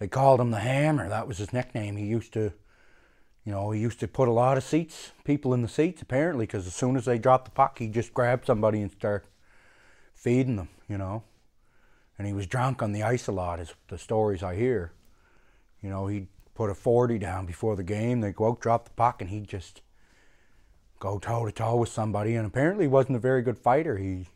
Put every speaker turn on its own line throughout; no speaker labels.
they called him the Hammer. That was his nickname. He used to, you know, he used to put a lot of seats, people in the seats apparently, because as soon as they dropped the puck, he just grabbed somebody and start feeding them, you know. And he was drunk on the ice a lot, is the stories I hear. You know, he'd put a 40 down before the game. They'd go out, drop the puck, and he'd just go toe to toe with somebody. And apparently, he wasn't a very good fighter. He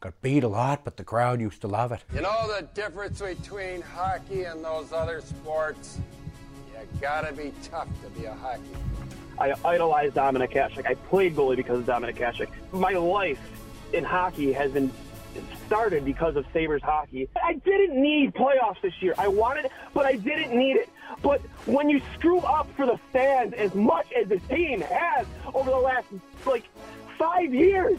got beat a lot, but the crowd used to love it.
You know the difference between hockey and those other sports? You gotta be tough to be a hockey
I idolize Dominik Hasek. I played goalie because of Dominik Hasek. My life in hockey has been started because of Sabres hockey. I didn't need playoffs this year. I wanted it, but I didn't need it. But when you screw up for the fans as much as this team has over the last like five years,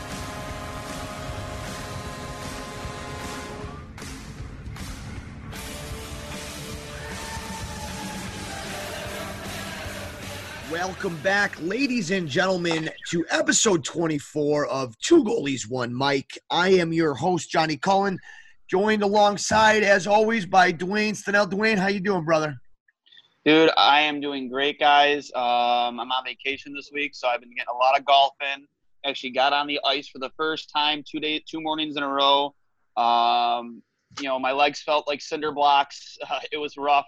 Welcome back, ladies and gentlemen, to episode 24 of Two Goalies, One Mic. I am your host, Johnny Cullen, joined alongside, as always, by Dwayne Stanell. Dwayne, how you doing, brother?
Dude, I am doing great, guys. Um, I'm on vacation this week, so I've been getting a lot of golf in. Actually, got on the ice for the first time two days, two mornings in a row. Um, you know, my legs felt like cinder blocks. Uh, it was rough.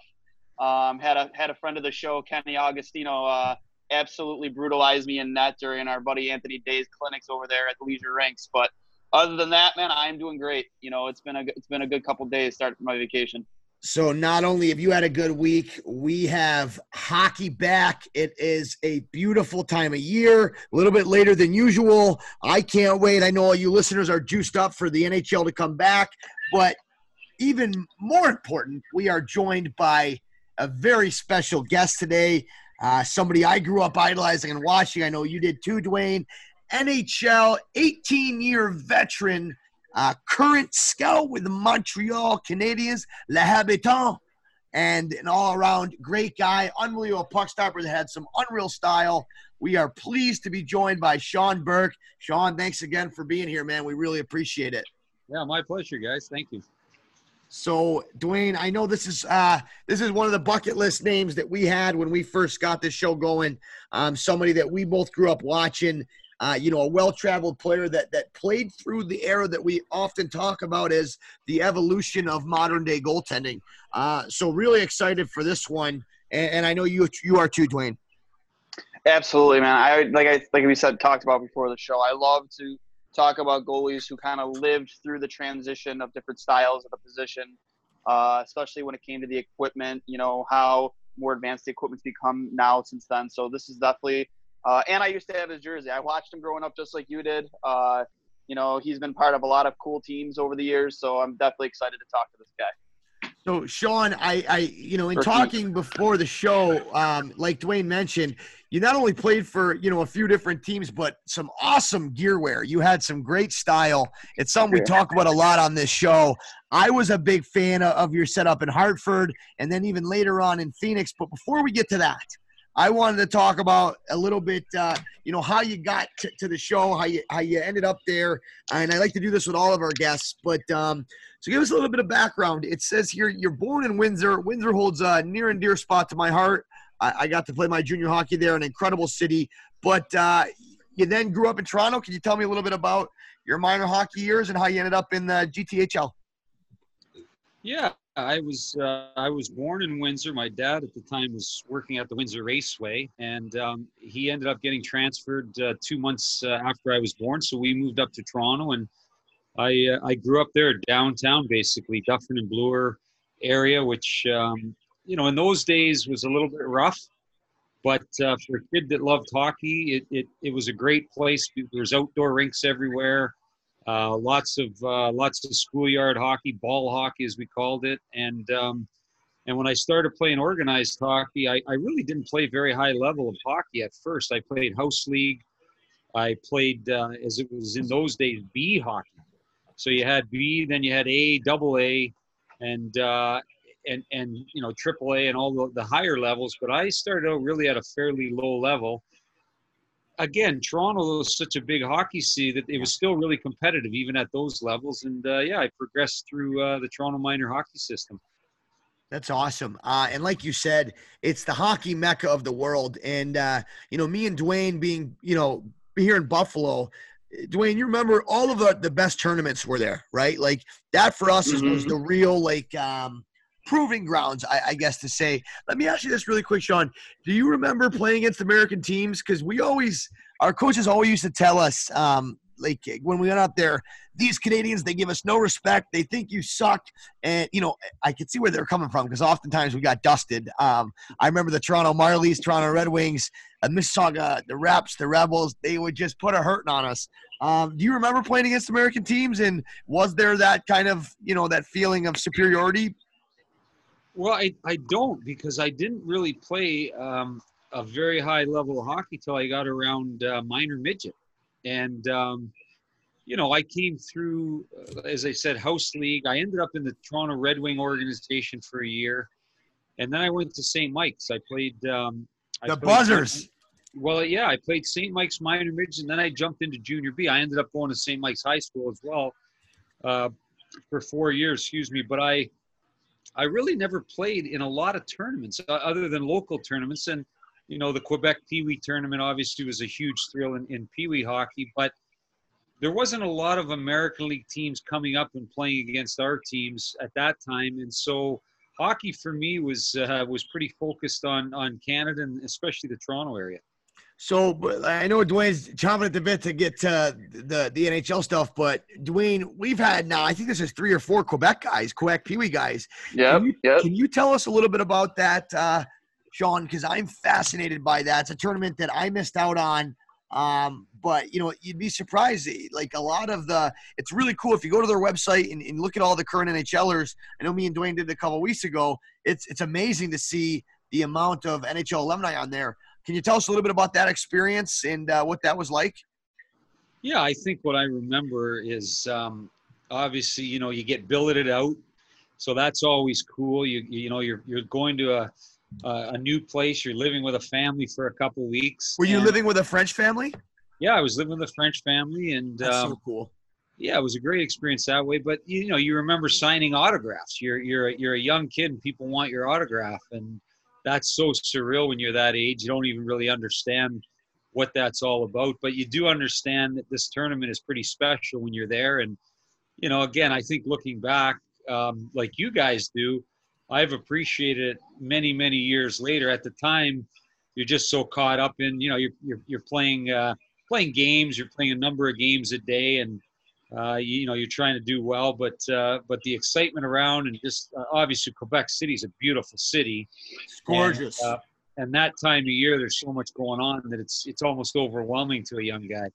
Um, had a had a friend of the show, Kenny Augustino, uh, absolutely brutalize me in net during our buddy Anthony Day's clinics over there at the Leisure Rinks. But other than that, man, I am doing great. You know, it's been a it's been a good couple days starting my vacation.
So not only have you had a good week, we have hockey back. It is a beautiful time of year, a little bit later than usual. I can't wait. I know all you listeners are juiced up for the NHL to come back, but even more important, we are joined by a very special guest today. Uh, somebody I grew up idolizing and watching. I know you did too, Dwayne. NHL 18 year veteran, uh, current scout with the Montreal Canadiens, Le Habitant, and an all around great guy, unbelievable puck stopper that had some unreal style. We are pleased to be joined by Sean Burke. Sean, thanks again for being here, man. We really appreciate it.
Yeah, my pleasure, guys. Thank you.
So, Dwayne, I know this is uh, this is one of the bucket list names that we had when we first got this show going. Um, somebody that we both grew up watching. Uh, you know, a well-traveled player that that played through the era that we often talk about as the evolution of modern-day goaltending. Uh, so, really excited for this one, and, and I know you you are too, Dwayne.
Absolutely, man. I like I like we said talked about before the show. I love to talk about goalies who kind of lived through the transition of different styles of the position, uh, especially when it came to the equipment. You know how more advanced the equipment's become now since then. So this is definitely. Uh, and I used to have his jersey. I watched him growing up just like you did. Uh, you know, he's been part of a lot of cool teams over the years. So I'm definitely excited to talk to this guy.
So, Sean, I, I, you know, in talking before the show, um, like Dwayne mentioned, you not only played for, you know, a few different teams, but some awesome gear wear. You had some great style. It's something we talk about a lot on this show. I was a big fan of your setup in Hartford and then even later on in Phoenix. But before we get to that, I wanted to talk about a little bit, uh, you know, how you got to, to, the show, how you how you ended up there, and I like to do this with all of our guests. But um, so, give us a little bit of background. It says here you're born in Windsor. Windsor holds a near and dear spot to my heart. I, I got to play my junior hockey there, an incredible city. But uh, you then grew up in Toronto. Can you tell me a little bit about your minor hockey years and how you ended up in the GTHL?
Yeah, I was uh, I was born in Windsor. My dad at the time was working at the Windsor Raceway, and um, he ended up getting transferred uh, two months uh, after I was born. So we moved up to Toronto, and I uh, I grew up there downtown, basically Dufferin and Bloor area, which um, you know in those days was a little bit rough. But uh, for a kid that loved hockey, it, it, it was a great place. There's outdoor rinks everywhere. Uh, lots of uh, lots of schoolyard hockey, ball hockey as we called it, and um, and when I started playing organized hockey, I, I really didn't play very high level of hockey at first. I played house league, I played uh, as it was in those days B hockey. So you had B, then you had A, double A, and uh, and and you know triple A and all the, the higher levels. But I started out really at a fairly low level. Again, Toronto was such a big hockey city that it was still really competitive even at those levels. And uh, yeah, I progressed through uh, the Toronto minor hockey system.
That's awesome. Uh, and like you said, it's the hockey mecca of the world. And, uh, you know, me and Dwayne being, you know, here in Buffalo, Dwayne, you remember all of the, the best tournaments were there, right? Like that for us mm-hmm. was the real, like, um, proving grounds, I, I, guess to say. Let me ask you this really quick, Sean. Do you remember playing against American teams? Because we always, our coaches always used to tell us, um, like when we went out there, these Canadians, they give us no respect. They think you suck. And, you know, I could see where they're coming from because oftentimes we got dusted. Um, I remember the Toronto Marlies, Toronto Red Wings, uh, Mississauga, the Reps, the Rebels, they would just put a hurting on us. Um, do you remember playing against American teams? And was there that kind of, you know, that feeling of superiority
well, I, I don't because I didn't really play um, a very high level of hockey till I got around uh, minor midget. And, um, you know, I came through, uh, as I said, house league. I ended up in the Toronto Red Wing organization for a year. And then I went to St. Mike's. I played. Um,
I the played, Buzzers.
Well, yeah, I played St. Mike's minor midget, and then I jumped into junior B. I ended up going to St. Mike's High School as well uh, for four years, excuse me. But I, I really never played in a lot of tournaments uh, other than local tournaments. And, you know, the Quebec Pee Wee tournament obviously was a huge thrill in, in Pee Wee hockey, but there wasn't a lot of American League teams coming up and playing against our teams at that time. And so hockey for me was, uh, was pretty focused on, on Canada and especially the Toronto area.
So I know Dwayne's chomping at the bit to get to the the NHL stuff, but Dwayne, we've had now I think this is three or four Quebec guys, Quebec Pee Wee guys.
Yeah.
Can,
yep.
can you tell us a little bit about that, uh, Sean? Because I'm fascinated by that. It's a tournament that I missed out on. Um, but you know, you'd be surprised. Like a lot of the, it's really cool if you go to their website and, and look at all the current NHLers. I know me and Dwayne did a couple weeks ago. It's it's amazing to see the amount of NHL alumni on there. Can you tell us a little bit about that experience and uh, what that was like?
Yeah, I think what I remember is um, obviously, you know, you get billeted out, so that's always cool. You you know, you're you're going to a a new place. You're living with a family for a couple weeks.
Were you living with a French family?
Yeah, I was living with a French family, and
that's um, so cool.
Yeah, it was a great experience that way. But you know, you remember signing autographs. You're you're you're a young kid, and people want your autograph, and that's so surreal when you're that age. You don't even really understand what that's all about, but you do understand that this tournament is pretty special when you're there. And, you know, again, I think looking back, um, like you guys do, I've appreciated it many, many years later. At the time, you're just so caught up in, you know, you're, you're, you're playing, uh, playing games, you're playing a number of games a day and, uh, you, you, know you're trying to do well, but uh, but the excitement around and just uh, obviously Quebec City is a beautiful city.
It's gorgeous.
And, uh, and, that time of year, there's so much going on that it's it's almost overwhelming to a young guy.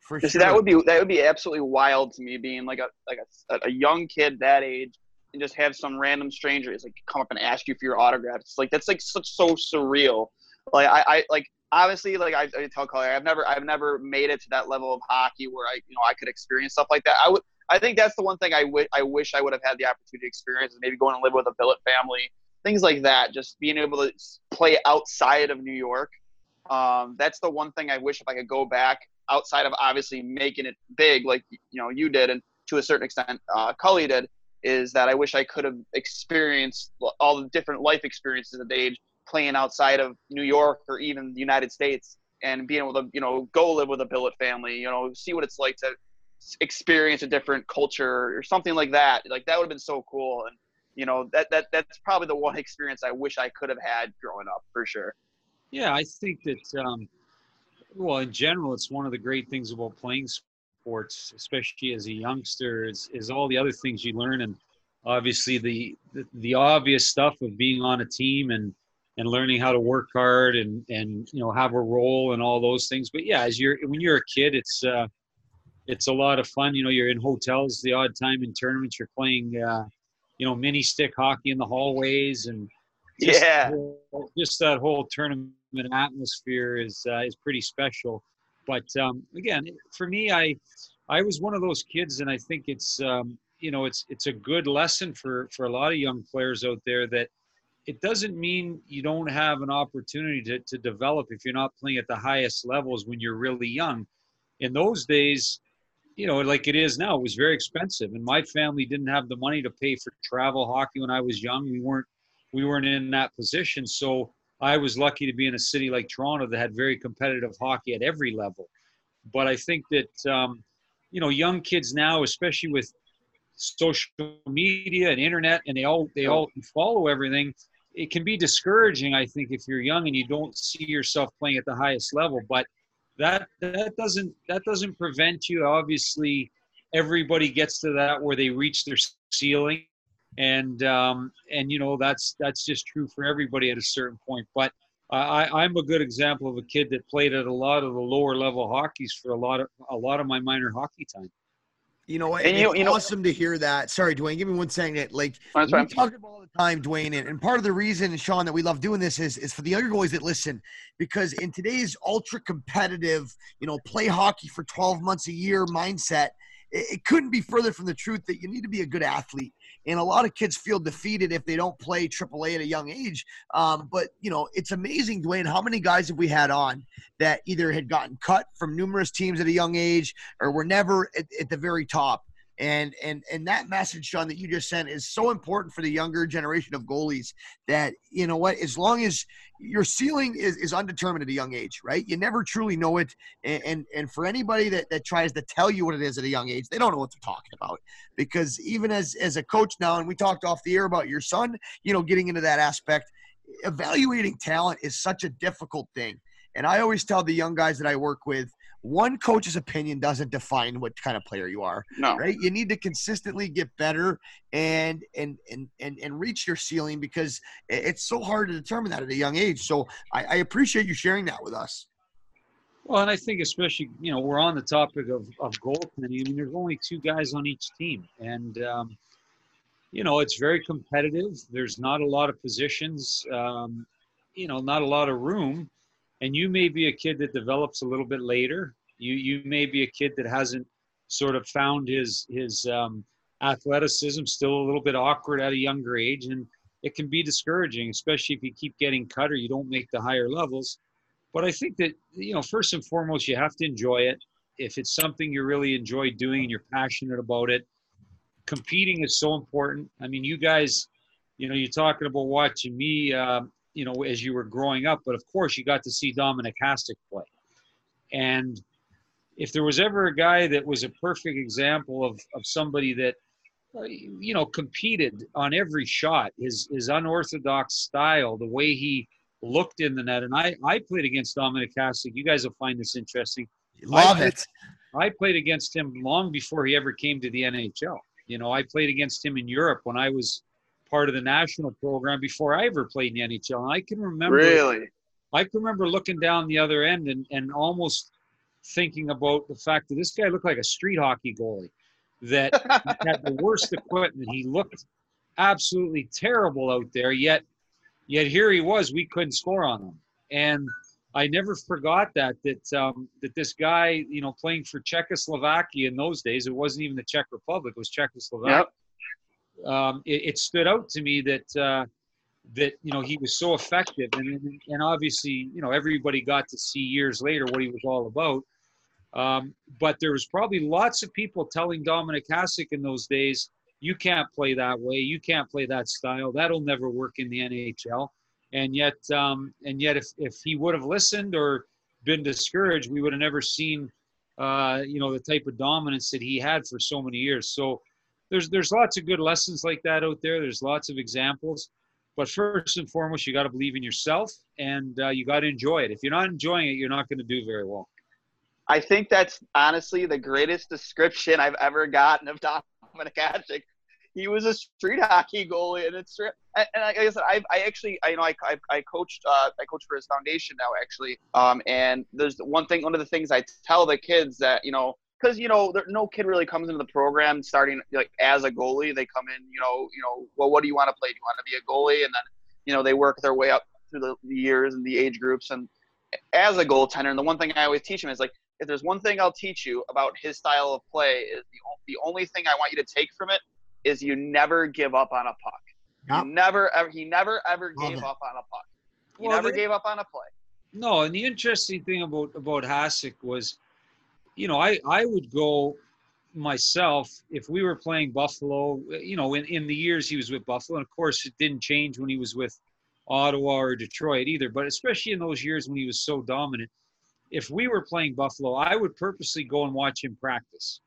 For sure. that would be that would be absolutely wild to me, being like a like a, a young kid that age and just have some random stranger is like come up and ask you for your autograph. It's like that's like such so surreal. Like I, I like obviously, like I, I tell Collier, I've never, I've never made it to that level of hockey where I, you know, I could experience stuff like that. I would, I think that's the one thing I wish I would have had the opportunity to experience is maybe going to live with a billet family, things like that. Just being able to play outside of New York. Um, that's the one thing I wish if I could go back outside of obviously making it big, like you know you did, and to a certain extent, uh, Cully did. Is that I wish I could have experienced all the different life experiences at the age playing outside of New York or even the United States and being able to, you know, go live with a billet family, you know, see what it's like to experience a different culture or something like that. Like that would have been so cool. And, you know, that, that that's probably the one experience I wish I could have had growing up for sure.
Yeah, I think that, um, well, in general, it's one of the great things about playing sports, especially as a youngster, is, is all the other things you learn. And obviously the, the, the obvious stuff of being on a team and, and learning how to work hard and and you know have a role and all those things. But yeah as you're when you're a kid it's uh it's a lot of fun. You know you're in hotels the odd time in tournaments you're playing uh you know mini stick hockey in the hallways and
just yeah.
whole, just that whole tournament atmosphere is uh, is pretty special. But um, again, for me, I I was one of those kids, and I think it's um, you know it's it's a good lesson for for a lot of young players out there that it doesn't mean you don't have an opportunity to, to develop if you're not playing at the highest levels when you're really young. In those days, you know, like it is now, it was very expensive, and my family didn't have the money to pay for travel hockey when I was young. We weren't we weren't in that position, so I was lucky to be in a city like Toronto that had very competitive hockey at every level. But I think that um, you know, young kids now, especially with social media and internet, and they all they all follow everything. It can be discouraging, I think, if you're young and you don't see yourself playing at the highest level. But that that doesn't that doesn't prevent you. Obviously, everybody gets to that where they reach their ceiling, and um, and you know that's that's just true for everybody at a certain point. But I, I'm a good example of a kid that played at a lot of the lower level hockeys for a lot of a lot of my minor hockey time.
You know? And it's you, you awesome know, to hear that. Sorry, Dwayne. Give me one second. Like we talk about all the time, Dwayne, and, and part of the reason, Sean, that we love doing this is is for the younger boys that listen, because in today's ultra competitive, you know, play hockey for 12 months a year mindset, it, couldn't be further from the truth that you need to be a good athlete and a lot of kids feel defeated if they don't play AAA at a young age. Um, but you know, it's amazing, Dwayne. How many guys have we had on that either had gotten cut from numerous teams at a young age, or were never at, at the very top? And and and that message, Sean, that you just sent is so important for the younger generation of goalies. That you know what, as long as your ceiling is, is undetermined at a young age, right? You never truly know it. And, and and for anybody that, that tries to tell you what it is at a young age, they don't know what they're talking about. Because even as as a coach now, and we talked off the air about your son, you know, getting into that aspect, evaluating talent is such a difficult thing. And I always tell the young guys that I work with, one coach's opinion doesn't define what kind of player you are.
No.
Right? You need to consistently get better and and and and, and reach your ceiling because it's so hard to determine that at a young age. So I, I appreciate you sharing that with us.
Well, and I think especially you know we're on the topic of of goaltending. I mean, there's only two guys on each team, and um, you know it's very competitive. There's not a lot of positions. Um, you know, not a lot of room and you may be a kid that develops a little bit later. You you may be a kid that hasn't sort of found his his um, athleticism, still a little bit awkward at a younger age, and it can be discouraging, especially if you keep getting cut or you don't make the higher levels. But I think that you know, first and foremost, you have to enjoy it. If it's something you really enjoy doing and you're passionate about it, competing is so important. I mean, you guys, you know, you're talking about watching me. Uh, you know, as you were growing up. But of course, you got to see Dominik Hasek play. And if there was ever a guy that was a perfect example of, of somebody that, uh, you know, competed on every shot, his, his unorthodox style, the way he looked in the net. And I, I played against Dominik Hasek. You guys will find this interesting.
Love I, it.
I played against him long before he ever came to the NHL. You know, I played against him in Europe when I was part of the national program before I ever played in the NHL. And I can remember
really,
I can remember looking down the other end and, and almost thinking about the fact that this guy looked like a street hockey goalie that had the worst equipment. He looked absolutely terrible out there. Yet, yet here he was. We couldn't score on him, and I never forgot that that um, that this guy, you know, playing for Czechoslovakia in those days, it wasn't even the Czech Republic; it was Czechoslovakia. Yep um, it, it, stood out to me that uh, that you know he was so effective, and and obviously you know everybody got to see years later what he was all about. Um, but there was probably lots of people telling Dominik Hasek in those days, "You can't play that way. You can't play that style. That'll never work in the NHL." And yet, um, and yet, if if he would have listened or been discouraged, we would have never seen, uh, you know, the type of dominance that he had for so many years. So there's there's lots of good lessons like that out there. There's lots of examples, but first and foremost, you got to believe in yourself and uh, you got to enjoy it. If you're not enjoying it, you're not going to do very well.
I think that's honestly the greatest description I've ever gotten of Dominik Hasek. He was a street hockey goalie, and it's and like I said, I, I actually I you know I, I, I coached uh, I coach for his foundation now actually, um, and there's one thing one of the things I tell the kids that you know because you know there, no kid really comes into the program starting like as a goalie. They come in, you know, you know, well, what do you want to play? Do you want to be a goalie? And then, you know, they work their way up through the, the years and the age groups and as a goaltender. And the one thing I always teach them is like if there's one thing I'll teach you about his style of play is the the only thing I want you to take from it is you never give up on a puck.
Yep.
You never ever he never ever
Love
gave
it.
up on a puck. He
Well,
never
the-
gave up on a play.
No, and the interesting thing about about Hasek was, you know, I I would go myself if we were playing Buffalo. You know, in in the years he was with Buffalo, and of course it didn't change when he was with Ottawa or Detroit either. But especially in those years when he was so dominant, if we were playing Buffalo, I would purposely go and watch him practice,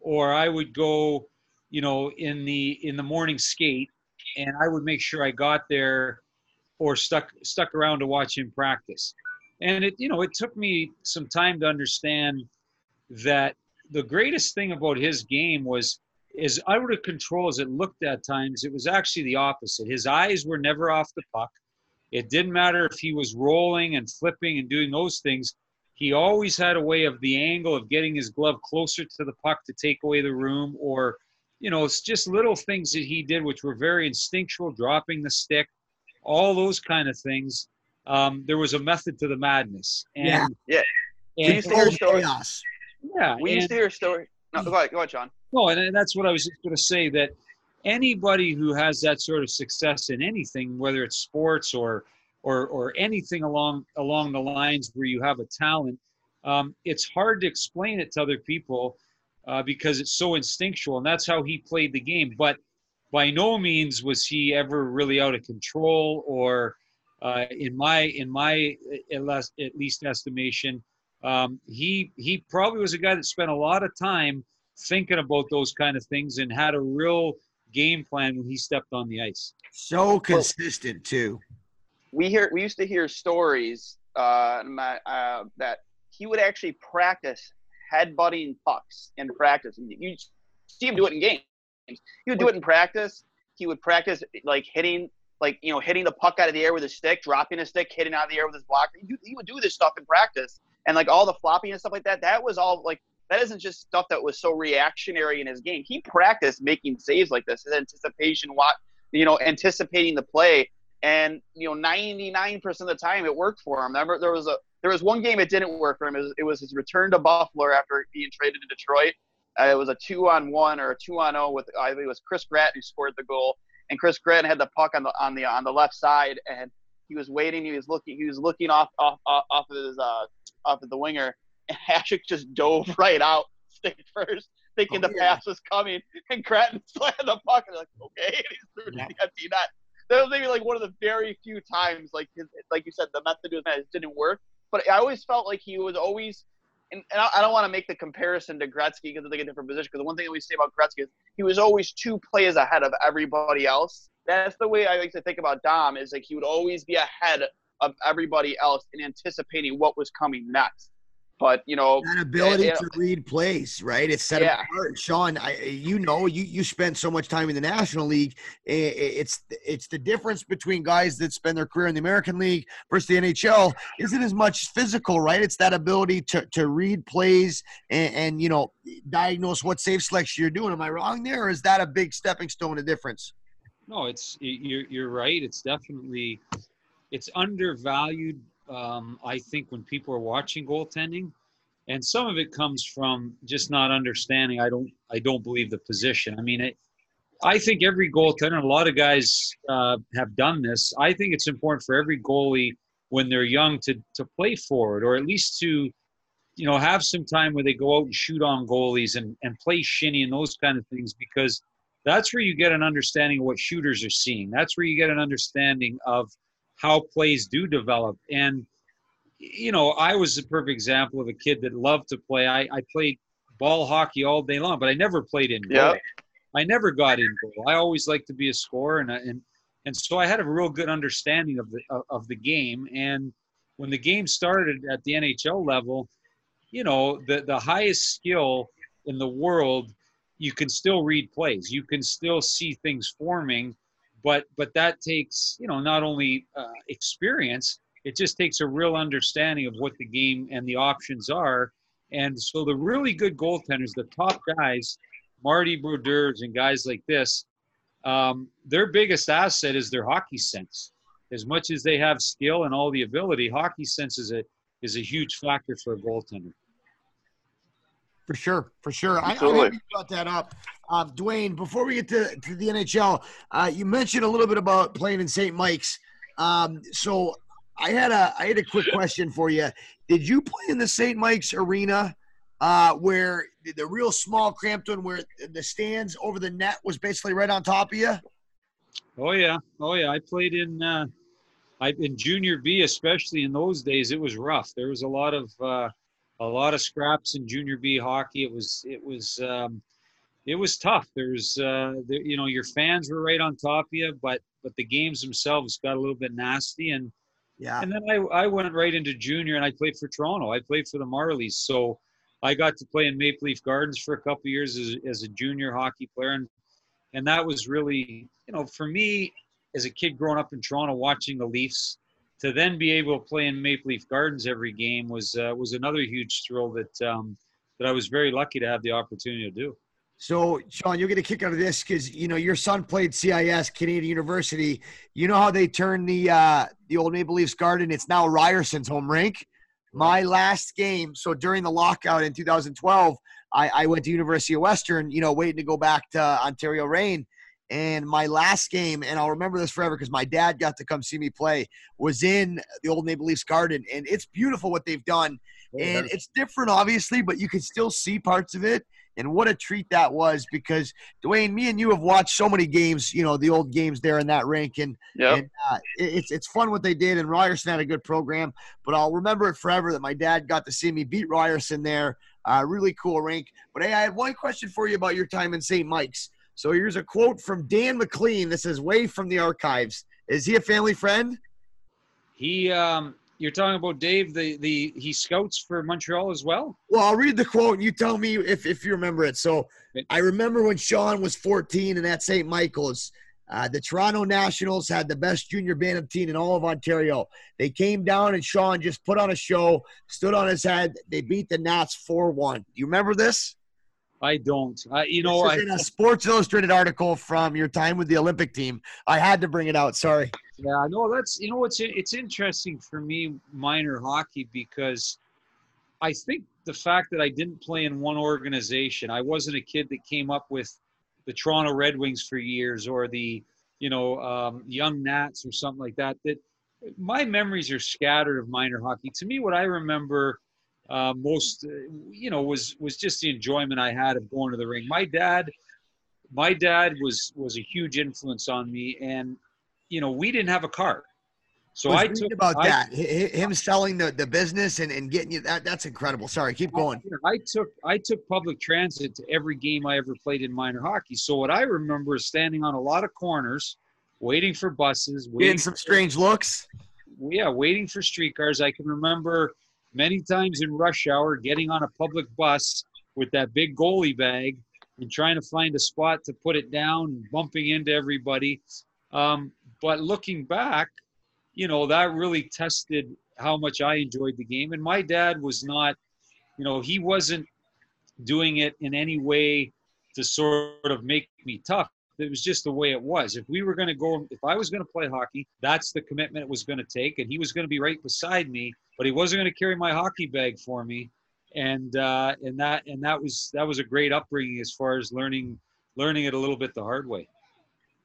or I would go, you know, in the in the morning skate, and I would make sure I got there or stuck stuck around to watch him practice. And it, you know, it took me some time to understand that the greatest thing about his game was as out of control as it looked at times, it was actually the opposite. His eyes were never off the puck. It didn't matter if he was rolling and flipping and doing those things. He always had a way of the angle of getting his glove closer to the puck to take away the room, or, you know, it's just little things that he did which were very instinctual, dropping the stick, all those kind of things. Um, there was a method to the madness. And,
Yeah.
Yeah.
And,
We used to hear stories.
chaos.
Yeah.
We used to hear a story. No, go ahead, go ahead, Sean.
no, and that's what I was just going to say that anybody who has that sort of success in anything, whether it's sports or or or anything along along the lines where you have a talent, um, it's hard to explain it to other people uh, because it's so instinctual, and that's how he played the game. But by no means was he ever really out of control, or uh, in my in my at least, at least estimation, um, he he probably was a guy that spent a lot of time thinking about those kind of things and had a real game plan when he stepped on the ice.
So consistent too.
we hear we used to hear stories uh, my, uh, that he would actually practice headbutting pucks in practice. And you see him do it in games. He would do it in practice. He would practice like hitting, like you know, hitting the puck out of the air with his stick, dropping his stick, hitting out of the air with his blocker. He, he would do this stuff in practice, and like all the flopping and stuff like that. That was all like that isn't just stuff that was so reactionary in his game. He practiced making saves like this, his anticipation, what you know, anticipating the play and you know 99% of the time it worked for him remember there was a there was one game it didn't work for him it was, it was his return to buffalo after being traded to detroit uh, it was a two on one or a two on zero with i think it was chris gratton who scored the goal and chris gratton had the puck on the on the on the left side and he was waiting he was looking he was looking off off, off of his uh off of the winger and Hasek just dove right out stick first thinking
Oh,
the
yeah.
pass was coming and Gratton slammed the puck and like okay and he's through
Yeah.
the empty net that was maybe like one of the very few times, like his, like you said, the method to his madness didn't work. But I always felt like he was always, and, and I, I don't want to make the comparison to Gretzky because it's like a different position. Because the one thing that we say about Gretzky is he was always two plays ahead of everybody else. That's the way I like to think about Dom. Is like he would always be ahead of everybody else in anticipating what was coming next. But you know,
That ability
yeah.
to read plays, right? It's set
Yeah.
apart. Sean, I, you know, you you spent so much time in the National League. I- I- It's it's the difference between guys that spend their career in the American League versus the NHL. Isn't as much physical, right? It's that ability to to read plays and, and you know diagnose what save selection you're doing. Am I wrong there, or is that a big stepping stone of difference?
No, it's you're you're right. It's definitely it's undervalued. Um, I think when people are watching goaltending, and some of it comes from just not understanding. I don't I don't believe the position. I mean, it, I think every goaltender, a lot of guys uh, have done this. I think it's important for every goalie when they're young to to play forward, or at least to you know have some time where they go out and shoot on goalies and and play shinny and those kind of things because that's where you get an understanding of what shooters are seeing. That's where you get an understanding of how plays do develop. And, you know, I was a perfect example of a kid that loved to play. I, I played ball hockey all day long, but I never played in goal.
Yep.
I never got in goal. I always liked to be a scorer, and I- and and so I had a real good understanding of the of, of the game. And when the game started at the NHL level, you know, the the highest skill in the world, you can still read plays. You can still see things forming, but but that takes you know not only uh, experience. It just takes a real understanding of what the game and the options are. And so the really good goaltenders, the top guys, Marty Brodeurs and guys like this, um, their biggest asset is their hockey sense. As much as they have skill and all the ability, hockey sense is a is a huge factor for a goaltender.
For sure, for sure.
Absolutely.
I, I brought that up. Um, Dwayne, before we get to, to the NHL, uh, you mentioned a little bit about playing in St. Mike's. Um, so I had a I had a quick question for you. Did you play in the St. Mike's arena uh, where the real small cramped one where the stands over the net was basically right on top of you?
Oh yeah, oh yeah. I played in uh, I in junior B, especially in those days. It was rough. There was a lot of uh, a lot of scraps in junior B hockey. It was it was um, it was tough. There's uh, there, you know your fans were right on top of you, but but the games themselves got a little bit nasty and
Yeah.
and then I, I went right into junior and I played for Toronto. I played for the Marlies. So I got to play in Maple Leaf Gardens for a couple of years as, as a junior hockey player. And, and that was really, you know, for me as a kid growing up in Toronto watching the Leafs, to then be able to play in Maple Leaf Gardens every game was uh, was another huge thrill that um, that I was very lucky to have the opportunity to do.
So, Sean, you'll get a kick out of this because you know your son played CIS, Canadian University. You know how they turned the uh, the old Maple Leafs Garden? It's now Ryerson's home rink. My last game, so during the lockout in 2012, I, I went to University of Western. You know, waiting to go back to Ontario Reign. And my last game, and I'll remember this forever because my dad got to come see me play, was in the old Maple Leafs Garden, and it's beautiful what they've done. And it's different, obviously, but you can still see parts of it. And what a treat that was because Dwayne, me and you have watched so many games, you know, the old games there in that rink, and,
Yep.
and uh, it's it's fun what they did. And Ryerson had a good program, but I'll remember it forever that my dad got to see me beat Ryerson there. Uh, really cool rink. But hey, I had one question for you about your time in St. Mike's. So here's a quote from Dan McLean. This is way from the archives. Is he a family friend?
He, um, you're talking about Dave, the the he scouts for Montreal as well.
Well, I'll read the quote and you tell me if, if you remember it. So I remember when Sean was 14 and at St. Michael's, uh, the Toronto Nationals had the best junior bantam team in all of Ontario. They came down and Sean just put on a show, stood on his head. They beat the Nats 4 1. You remember this?
I don't. I, you know, I,
in a Sports Illustrated article from your time with the Olympic team. I had to bring it out. Sorry.
Yeah, no, that's you know it's it's interesting for me minor hockey because I think the fact that I didn't play in one organization, I wasn't a kid that came up with the Toronto Red Wings for years or the you know um, Young Nats or something like that. That my memories are scattered of minor hockey. To me, what I remember uh, most, uh, you know, was was just the enjoyment I had of going to the ring. My dad, my dad was was a huge influence on me, and you know, we didn't have a car. So I took
about
I-
that. Hi- hi- Him selling the, the business and, and getting you that that's incredible. Sorry, keep going.
I took I took public transit to every game I ever played in minor hockey. So what I remember is standing on a lot of corners, waiting for buses,
Getting
waiting
some strange looks.
yeah, waiting for streetcars. I can remember many times in rush hour getting on a public bus with that big goalie bag and trying to find a spot to put it down bumping into everybody. Um, but looking back, you know, that really tested how much I enjoyed the game. And my dad was not, you know, he wasn't doing it in any way to sort of make me tough. It was just the way it was. If we were going to go, if I was going to play hockey, that's the commitment it was going to take, and he was going to be right beside me. But he wasn't going to carry my hockey bag for me, and uh, and that and that was that was a great upbringing as far as learning learning it a little bit the hard way.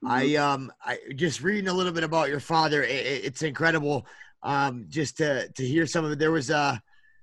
I um I just reading a little bit about your father. i i- it's incredible. Um, just to to hear some of it. There was a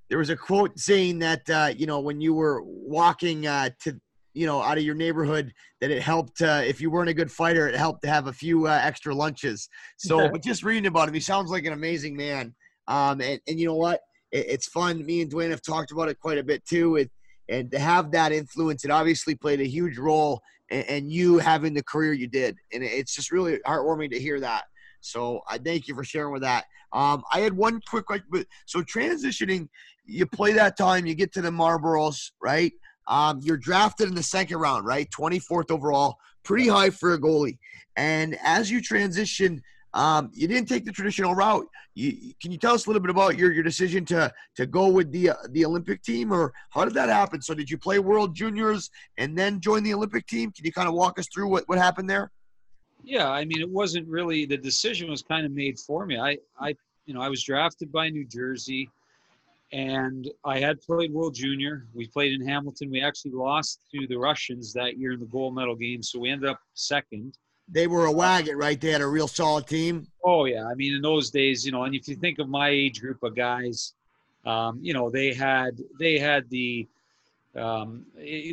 there was a quote saying that uh, you know when you were walking uh, to you know out of your neighborhood that it helped uh, if you weren't a good fighter it helped to have a few uh, extra lunches. So but just reading about him, he sounds like an amazing man. Um, and and you know what? It, it's fun. Me and Dwayne have talked about it quite a bit too. It, and to have that influence, it obviously played a huge role and, and you having the career you did. And it's just really heartwarming to hear that. So I thank you for sharing with that. Um, I had one quick question. but- So transitioning, you play that time, you get to the Marlboros, right? Um, you're drafted in the second round, right? 24th overall, pretty high for a goalie. And as you transition, um, you didn't take the traditional route. You, can you tell us a little bit about your, your decision to to go with the uh, the Olympic team, or how did that happen? So did you play World Juniors and then join the Olympic team? Can you kind of walk us through what, what happened there?
Yeah, I mean, it wasn't really the decision was kind of made for me. I, I, you know, I was drafted by New Jersey. And I had played World Junior. We played in Hamilton. We actually lost to the Russians that year in the gold medal game, so we ended up second.
They were a wagon, right? They had a real solid team.
Oh yeah, I mean in those days, you know, and if you think of my age group of guys, um, you know, they had they had the um,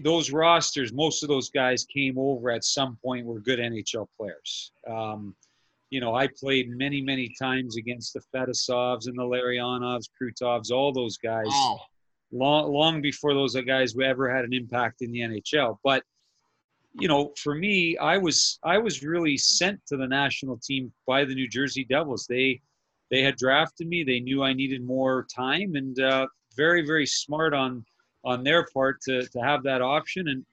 those rosters. Most of those guys came over at some point were good NHL players. Um, you know, I played many, many times against the Fetisovs and the Larionovs, Krutovs, all those guys,
Wow.
long, long before those guys ever had an impact in the NHL. But, you know, for me, I was I was really sent to the national team by the New Jersey Devils. They they had drafted me. They knew I needed more time, and uh, very, very smart on on their part to to have that option. And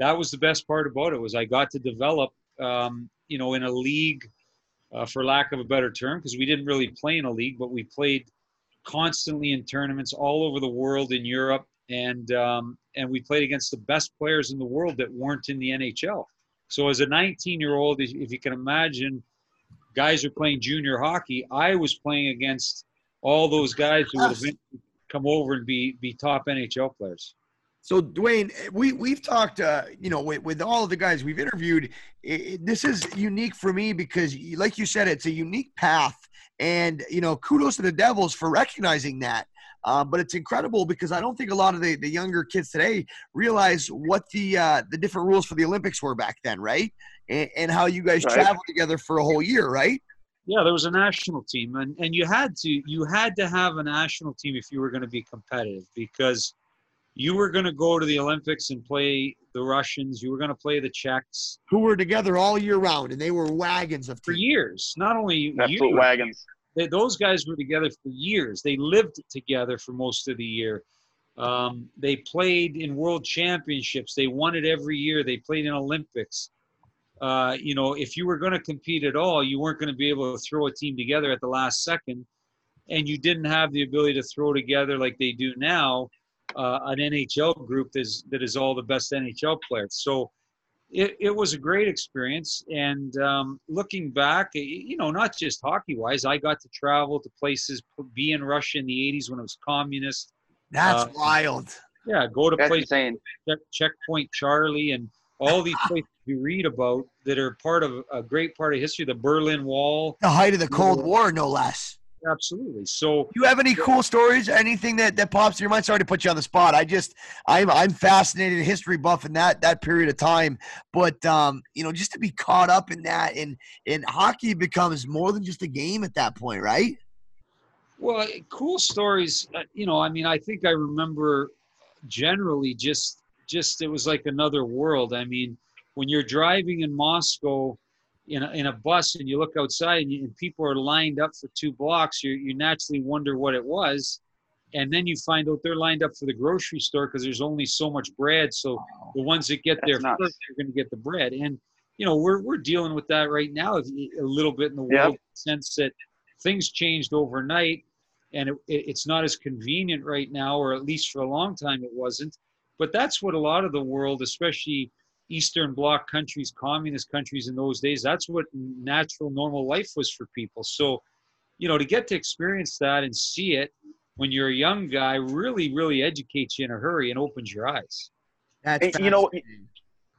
that was the best part about it was I got to develop, um, you know, in a league uh, for lack of a better term, because we didn't really play in a league, but we played constantly in tournaments all over the world in Europe, and um, and we played against the best players in the world that weren't in the NHL. So as a 19 year old, if if you can imagine, guys are playing junior hockey. I was playing against all those guys who would eventually come over and be be top NHL players.
So Dwayne, we we've talked, uh, you know, with, with all of the guys we've interviewed. It, this is unique for me because, like you said, it's a unique path, and you know, kudos to the Devils for recognizing that. Uh, but it's incredible because I don't think a lot of the, the younger kids today realize what the uh, the different rules for the Olympics were back then, right? And, and how you guys
Right.
traveled together for a whole year, right?
Yeah, there was a national team, and and you had to you had to have a national team if you were going to be competitive because you were going to go to the Olympics and play the Russians. You were going to play the Czechs
Who were together all year round, and they were wagons of
for
teams.
years. Not only
Absolute
you,
wagons.
they, those guys were together for years. They lived together for most of the year. Um, they played in world championships. They won it every year. They played in Olympics. Uh, you know, if you were going to compete at all, you weren't going to be able to throw a team together at the last second, and you didn't have the ability to throw together like they do now uh, an NHL group that is that is all the best NHL players. So it, it was a great experience. And um, looking back, you know, not just hockey wise, I got to travel to places, be in Russia in the 80s when it was communist.
That's
Uh,
wild.
Yeah, go to
That's
places
insane.
Check, Checkpoint Charlie and all these places you read about that are part of a great part of history, the Berlin Wall.
The height of the Cold War, no less.
Absolutely. So
you have any cool stories anything that, that pops in your mind sorry to put you on the spot i just i'm i'm fascinated history buff in that that period of time but um you know just to be caught up in that and and hockey becomes more than just a game at that point right
Well, cool stories. uh, You know, I mean, I think I remember generally just just it was like another world. I mean, when you're driving in Moscow in a, in a bus and you look outside and, you, and people are lined up for two blocks, you you naturally wonder what it was, and then you find out they're lined up for the grocery store because there's only so much bread. So the ones that get there
That's nuts.
first are going to get the bread. And you know, we're we're dealing with that right now a little bit in the
Yep.
world, in the sense that things changed overnight and it, it's not as convenient right now, or at least for a long time it wasn't. But that's what a lot of the world, especially Eastern Bloc countries, communist countries in those days, that's what natural, normal life was for people. So, you know, to get to experience that and see it when you're a young guy really, really educates you in a hurry and opens your eyes.
that's
And, you know.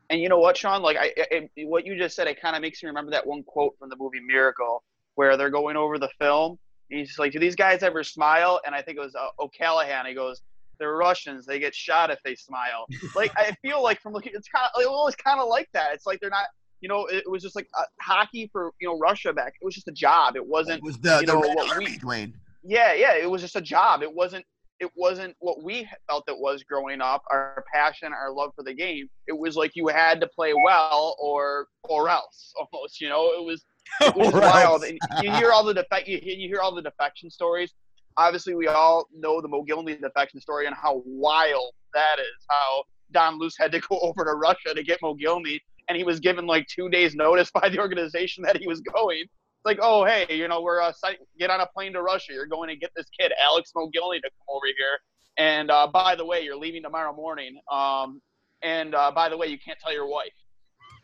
And you know what, Sean? Like I, I what you just said, it kind of makes me remember that one quote from the movie Miracle, where they're going over the film. And he's like, "Do these guys ever smile?" And I think it was uh, O'Callahan. He goes, "They're Russians. They get shot if they smile." like I feel like from looking, it's kind of it was kind of like that. It's like they're not. You know, it was just like uh, hockey for you know Russia back. It was just a job. It wasn't.
it was the,
you
the
know, what
Army,
we-
Dwayne.
Yeah, yeah. It was just a job. It wasn't. It wasn't what we felt it was growing up. Our passion, our love for the game. It was like you had to play well, or or else. Almost, you know. It was it was wild. And you hear all the defect. You, hear- you hear all the defection stories. Obviously, we all know the Mogilny defection story and how wild that is. How Don Luce had to go over to Russia to get Mogilny, and he was given like two days' notice by the organization that he was going. It's like, oh hey, you know, we're uh, site- get on a plane to Russia. You're going to get this kid, Alex Mogilny, to come over here. And uh, by the way, you're leaving tomorrow morning. Um, and uh, by the way, you can't tell your wife.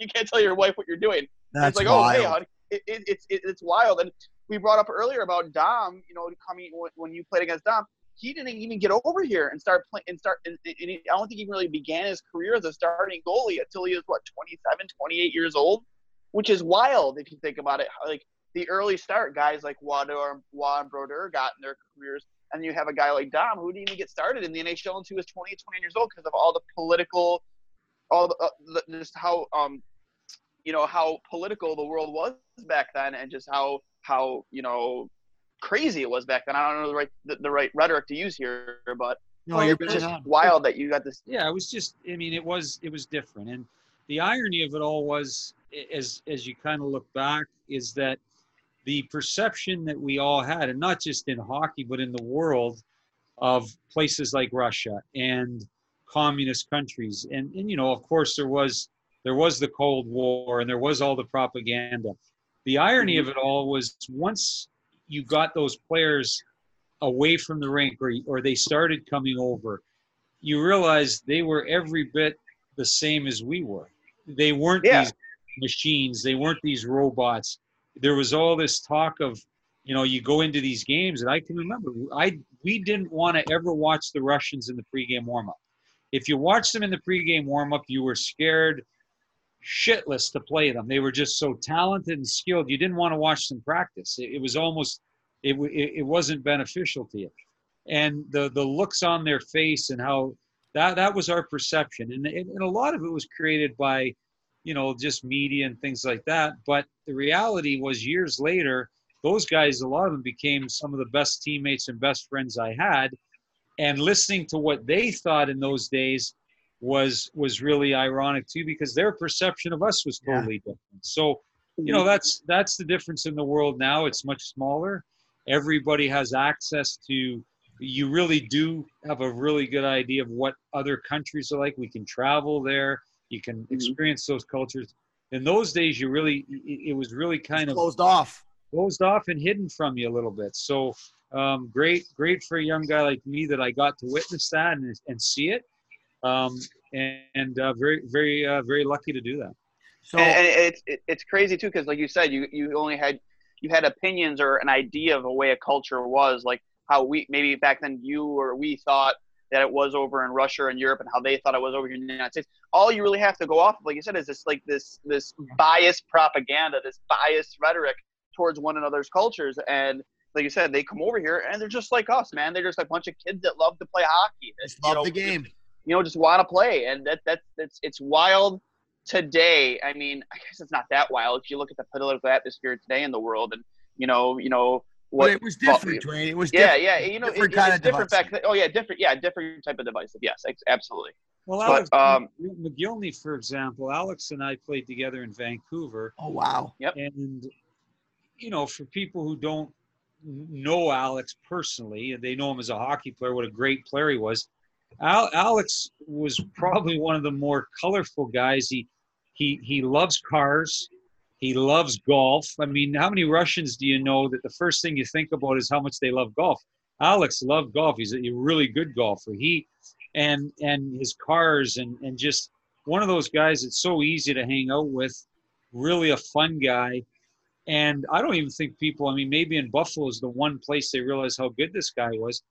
You can't tell your wife what you're doing.
That's
it's like,
wild.
oh, hey, honey, it, it, it's it, it's wild. And we brought up earlier about Dom. You know, coming when, you played against Dom. he didn't even get over here and start playing and start. And, and he, I don't think he really began his career as a starting goalie until he was what 27, 28 years old, which is wild if you think about it. Like the early start guys like Juan Juan Brodeur got in their careers, and you have a guy like Dom who didn't even get started in the NHL until he was 20, 20 years old because of all the political, all the, uh, the just how um, you know how political the world was back then, and just how how you know crazy it was back then. I don't know the right the, the right rhetoric to use here, but
no, you're
just wild that you got this.
Yeah, it was just. I mean, it was it was different, and the irony of it all was, as as you kind of look back, is that the perception that we all had, and not just in hockey but in the world, of places like Russia and communist countries, and and you know, of course, there was there was the Cold War and there was all the propaganda. The irony mm-hmm. of it all was once you got those players away from the rink or, or they started coming over, you realized they were every bit the same as we were. They weren't yeah. these machines, they weren't these robots. There was all this talk of, you know, you go into these games, and I can remember I we didn't want to ever watch the Russians in the pregame warmup. If you watched them in the pregame warmup, you were scared shitless to play them. They were just so talented and skilled. You didn't want to watch them practice. It, it was almost it, it, it wasn't beneficial to you. And the the looks on their face and how that that was our perception, and and a lot of it was created by, you know, just media and things like that. But the reality was, years later, those guys, a lot of them became some of the best teammates and best friends I had. And listening to what they thought in those days was was really ironic too because their perception of us was totally yeah. different. So you know that's that's the difference in the world now. It's much smaller. Everybody has access to you really do have a really good idea of what other countries are like. We can travel there. You can mm-hmm. experience those cultures. In those days you really it was really kind
it's
of
closed off.
closed off and hidden from you a little bit. So um, great great for a young guy like me that i got to witness that and, and see it um, and, and uh, very, very, uh, very lucky to do that.
So and, and it's it's crazy too because like you said, you you only had you had opinions or an idea of a way a culture was like how we maybe back then you or we thought that it was over in Russia and Europe and how they thought it was over here in the United States. All you really have to go off of, like you said, is this like this this biased propaganda, this biased rhetoric towards one another's cultures. And like you said, they come over here and they're just like us, man. They're just like a bunch of kids that love to play hockey.
Just love
know,
the game
you know, just want to play. And that, that, that's, it's wild today. I mean, I guess it's not that wild if you look at the political atmosphere today in the world and, you know, you know,
what but it was different, Dwayne. It was
yeah,
different.
yeah. You know, different it, kind of different back. Then. Oh yeah, different. Yeah, different type of divisive. Yes, absolutely.
Well, Alex but, um, Mogilny, for example, Alex and I played together in Vancouver.
Oh wow.
Yep.
And you know, for people who don't know Alex personally, and they know him as a hockey player, what a great player he was. Al- Alex was probably one of the more colorful guys. He he he loves cars. He loves golf. I mean, how many Russians do you know that the first thing you think about is how much they love golf? Alex loved golf. He's a really good golfer. He and and his cars and and just one of those guys that's so easy to hang out with. Really a fun guy. And I don't even think people. I mean, maybe in Buffalo is the one place they realize how good this guy was.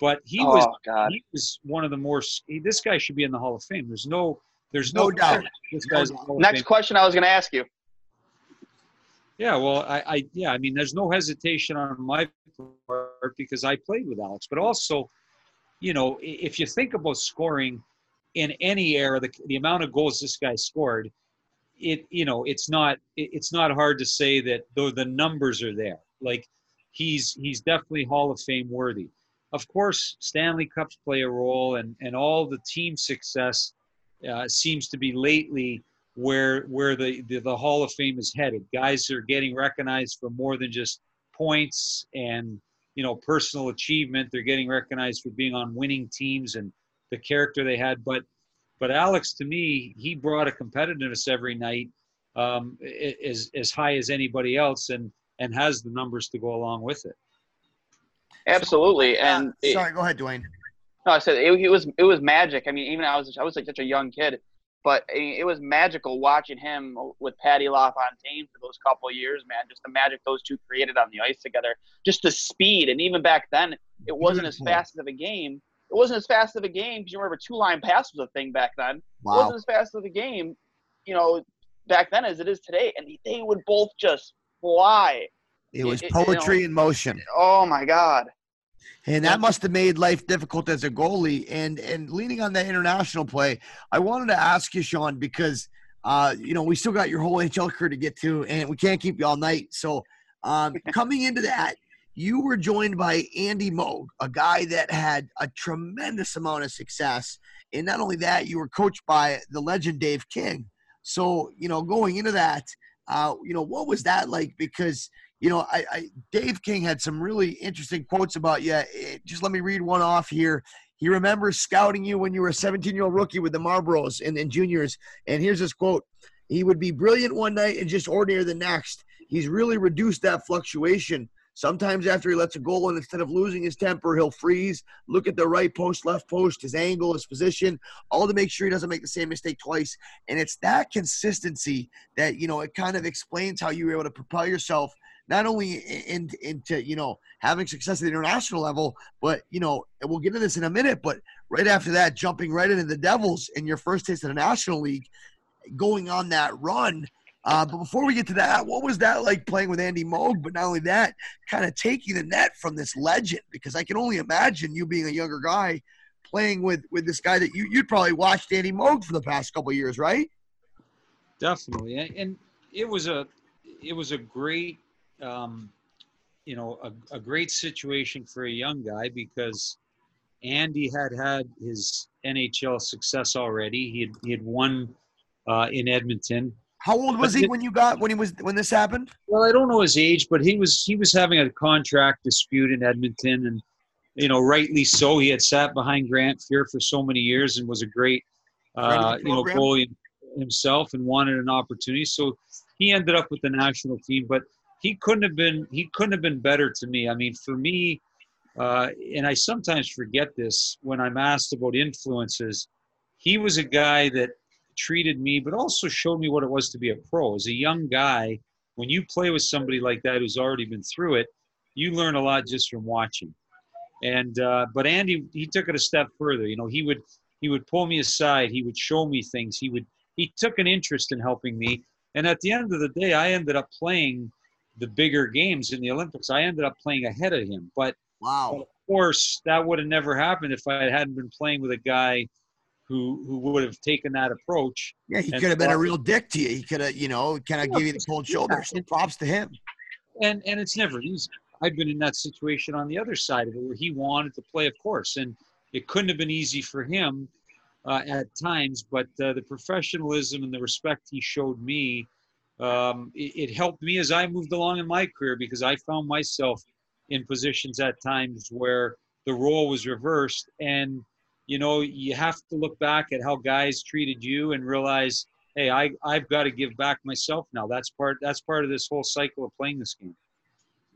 But he oh, was God. he was one of the more. He, this guy should be in the Hall of Fame. There's no there's no,
no doubt.
This guy's
Next question I was going to ask you.
Yeah, well, I, I yeah, I mean, there's no hesitation on my part because I played with Alex, but also, you know, if you think about scoring in any era, the, the amount of goals this guy scored, it you know, it's not it, it's not hard to say that though the numbers are there. Like he's he's definitely Hall of Fame worthy of course, Stanley Cups play a role, and, and all the team success uh, seems to be lately where where the, the, the Hall of Fame is headed. Guys are getting recognized for more than just points and you know personal achievement. They're getting recognized for being on winning teams and the character they had. But but Alex, to me, he brought a competitiveness every night um, as as high as anybody else, and and has the numbers to go along with it.
Absolutely, and
uh, sorry, it, go ahead, Dwayne.
No, I said it, it, was it was magic. I mean, even I was I was like such a young kid, but it, was magical watching him with Patty LaFontaine for those couple years, man. Just the magic those two created on the ice together, just the speed, and even back then, It wasn't
Beautiful.
as fast of a game. It wasn't as fast of a game because you remember two line pass was a thing back then. It
Wow.
wasn't as fast of a game, you know, back then as it is today. And they would both just fly.
It was
it-
poetry in motion.
Oh my God.
And that must have made life difficult as a goalie. And and leaning on that international play, I wanted to ask you, Sean, because uh, you know, we still got your whole NHL career to get to, and we can't keep you all night. So um, coming into that, you were joined by Andy Moog, a guy that had a tremendous amount of success. And not only that, you were coached by the legend Dave King. So, you know, going into that, uh, you know, what was that like? Because you know, I, I Dave King had some really interesting quotes about you. Eh, Just let me read one off here. He remembers scouting you when you were a 17 year old rookie with the Marlboros and, and juniors. And here's his quote He would be brilliant one night and just ordinary the next. He's really reduced that fluctuation. Sometimes after he lets a goal in, instead of losing his temper, he'll freeze, look at the right post, left post, his angle, his position, all to make sure he doesn't make the same mistake twice. And it's that consistency that, you know, it kind of explains how you were able to propel yourself not only in, into you know having success at the international level, but you know and we'll get into this in a minute. But right after that, jumping right into the Devils in your first taste of the National League, going on that run. Uh, but before we get to that, what was that like playing with Andy Moog? But not only that, kind of taking the net from this legend, because I can only imagine you being a younger guy playing with with this guy that you you'd probably watched Andy Moog for the past couple years, right?
definitely and it was a it was a great um, you know a, a great situation for a young guy because andy had had his nhl success already. He had, he had won uh, in edmonton.
How old was
But
he when you got when he was when this happened?
well i don't know his age but he was he was having a contract dispute in edmonton and you know rightly so. He had sat behind grant Fuhr for so many years and was a great uh, you know goalie himself and wanted an opportunity. So he ended up with the national team but he couldn't have been he couldn't have been better to me. I mean for me uh, and i sometimes forget this when i'm asked about influences he was a guy that treated me but also showed me what it was to be a pro. As a young guy when you play with somebody like that who's already been through it you learn a lot just from watching. And uh, but andy he took it a step further. You know he would he would pull me aside. He would show me things. He would he took an interest in helping me. And at the end of the day i ended up playing the bigger games in the olympics i ended up playing ahead of him but
Wow.
of course that would have never happened if i hadn't been playing with a guy who who would have taken that approach
Yeah, he could have been a real dick to you. He could have, you know, kind of
Yeah,
give you the cold shoulder. Props to him.
and and it's never easy. I've been in that situation on the other side of it where he wanted to play, of course, and it couldn't have been easy for him uh, at times. But uh, the professionalism and the respect he showed me, um, it, it helped me as I moved along in my career because I found myself in positions at times where the role was reversed, and you know you have to look back at how guys treated you and realize. Hey, I, I've got to give back myself now. That's part. That's part of this whole cycle of playing this game.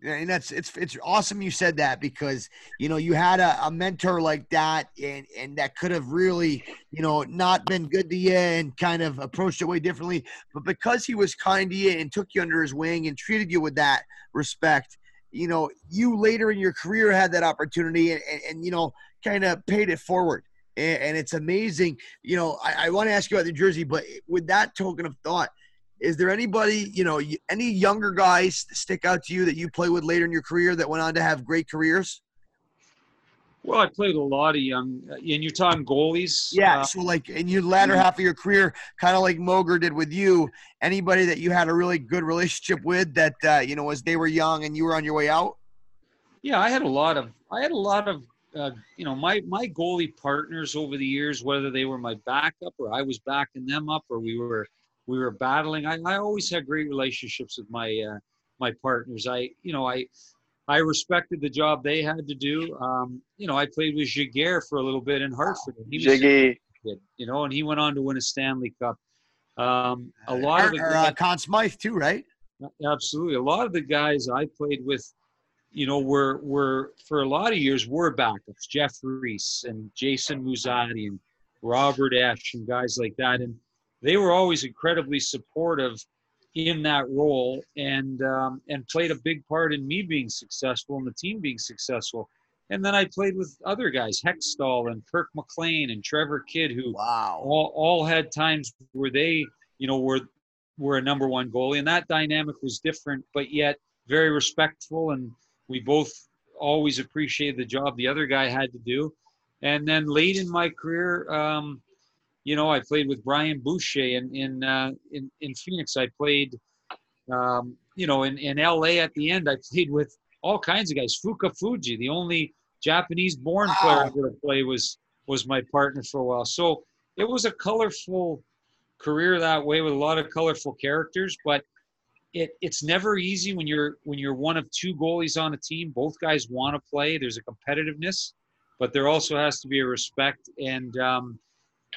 And that's it's it's awesome you said that because you know you had a, a mentor like that and and that could have really you know not been good to you and kind of approached it way differently. But because he was kind to you and took you under his wing and treated you with that respect you know you later in your career had that opportunity and, and, and you know kind of paid it forward. And, and it's amazing you know I, I want to ask you about the jersey but with that token of thought is there anybody, you know, any younger guys stick out to you that you play with later in your career that went on to have great careers?
Well, I played a lot of young, and you're talking goalies.
Yeah.
Uh,
so, like, in your latter half of your career, kind of like Moger did with you, anybody that you had a really good relationship with that, uh, you know, as they were young and you were on your way out?
yeah, I had a lot of, I had a lot of, uh, you know, my my goalie partners over the years, whether they were my backup or I was backing them up or we were we were battling. I, I always had great relationships with my uh, my partners. I, you know, I I respected the job they had to do. Um, you know, I played with Giguère for a little bit in Hartford. He was
Jiggy.
good, you know, and he went on to win a Stanley Cup. Um, a lot of the
or, or,
guys-
uh, Conn Smythe, too, right?
Absolutely. A lot of the guys I played with, you know, were were for a lot of years were backups. Jeff Reese and Jason Muzzatti and Robert Esche and guys like that. And they were always incredibly supportive in that role and um, and played a big part in me being successful and the team being successful. and then I played with other guys, Hextall and Kirk McLean and Trevor Kidd, who
wow.
all, all had times where they, you know, were were a number one goalie, and that dynamic was different, but yet very respectful, and we both always appreciated the job the other guy had to do. And then late in my career, um, you know, I played with Brian Boucher in in uh, in, in Phoenix. I played, um, you know, in, in LA at the end. I played with all kinds of guys. Fukufuji, the only Japanese-born wow. player I to play, was was my partner for a while. So it was a colorful career that way with a lot of colorful characters. But it it's never easy when you're when you're one of two goalies on a team. Both guys want to play. There's a competitiveness, but there also has to be a respect and. Um,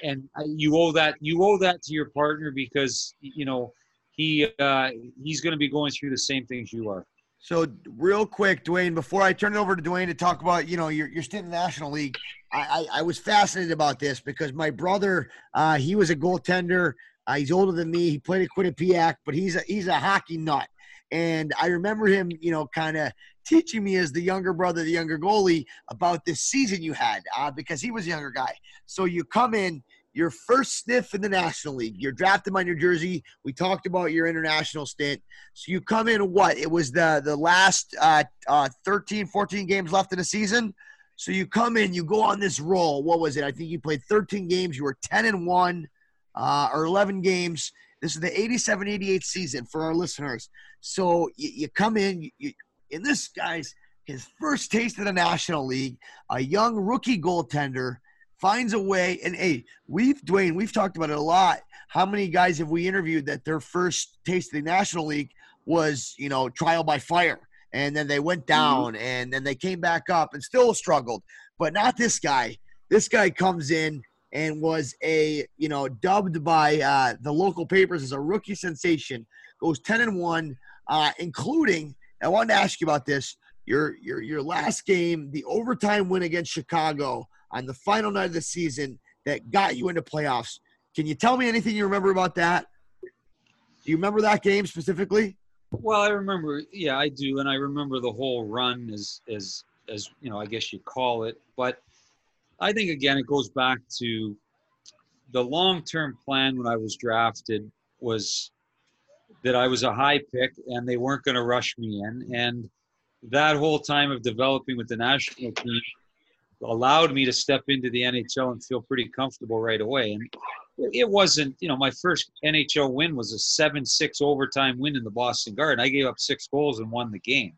and you owe that you owe that to your partner because you know he uh, he's going to be going through the same things you are.
So real quick, Duane, before I turn it over to Duane to talk about you know your your stint in the National League, I, I, I was fascinated about this because my brother uh, he was a goaltender. Uh, he's older than me. He played at Quinnipiac, but he's a he's a hockey nut. And I remember him, you know, kind of teaching me as the younger brother, the younger goalie, about this season you had uh, because he was a younger guy. So you come in, your first sniff in the National League. You're drafted by New Jersey. We talked about your international stint. So you come in what? It was the the last uh, uh, 13, 14 games left in the season. So you come in, you go on this roll. What was it? I think you played 13 games. You were 10 and 1 uh, or 11 games. This is the 87 88 season for our listeners. So you, you come in, you, and this guy's his first taste of the National League, a young rookie goaltender finds a way. And hey, we've Dwayne, we've talked about it a lot. How many guys have we interviewed that their first taste of the National League was, you know, trial by fire, and then they went mm-hmm. down, mm-hmm. and then they came back up and still struggled. But not this guy. This guy comes in and was a you know dubbed by uh, the local papers as a rookie sensation. Goes ten and one, uh, including. I wanted to ask you about this. Your your your last game, the overtime win against Chicago on the final night of the season that got you into playoffs. Can you tell me anything you remember about that? Do you remember that game specifically?
Well, I remember. Yeah, I do, and I remember the whole run as as as you know, I guess you call it. But I think again, it goes back to the long-term plan when I was drafted was that I was a high pick and they weren't going to rush me in, and that whole time of developing with the national team allowed me to step into the NHL and feel pretty comfortable right away. And it wasn't, you know, my first NHL win was a 7 6 overtime win in the Boston Garden. I gave up six goals and won the game.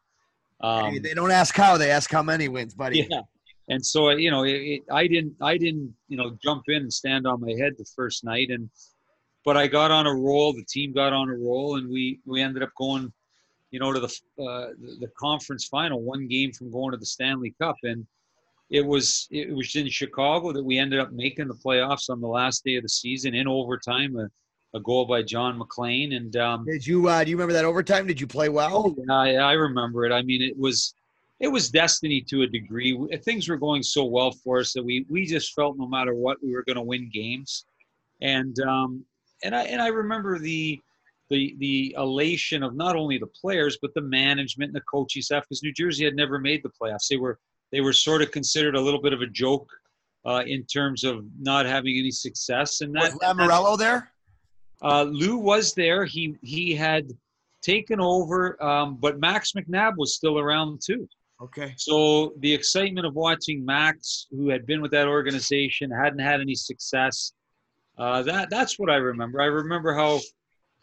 Um, hey, they don't ask how, they ask how many wins, buddy.
Yeah. And so, you know, it, it, I didn't, I didn't, you know, jump in and stand on my head the first night. And, but I got on a roll. The team got on a roll, and we we ended up going, you know, to the uh, the, conference final, one game from going to the Stanley Cup. And it was it was in Chicago that we ended up making the playoffs on the last day of the season in overtime. A, a goal by John McLean. And um,
did you uh, do you remember that overtime? Did you play well?
Oh, yeah, I, I remember it. I mean, it was it was destiny to a degree. Things were going so well for us that we we just felt no matter what we were going to win games. And um, and I and I remember the the the elation of not only the players but the management and the coaching staff because New Jersey had never made the playoffs. They were they were sort of considered a little bit of a joke uh, in terms of not having any success. And that
was Lamoriello there.
Uh, Lou was there. He he had taken over, um, but Max McNab was still around too.
Okay.
So the excitement of watching Max, who had been with that organization, hadn't had any success. Uh, that that's what I remember. I remember how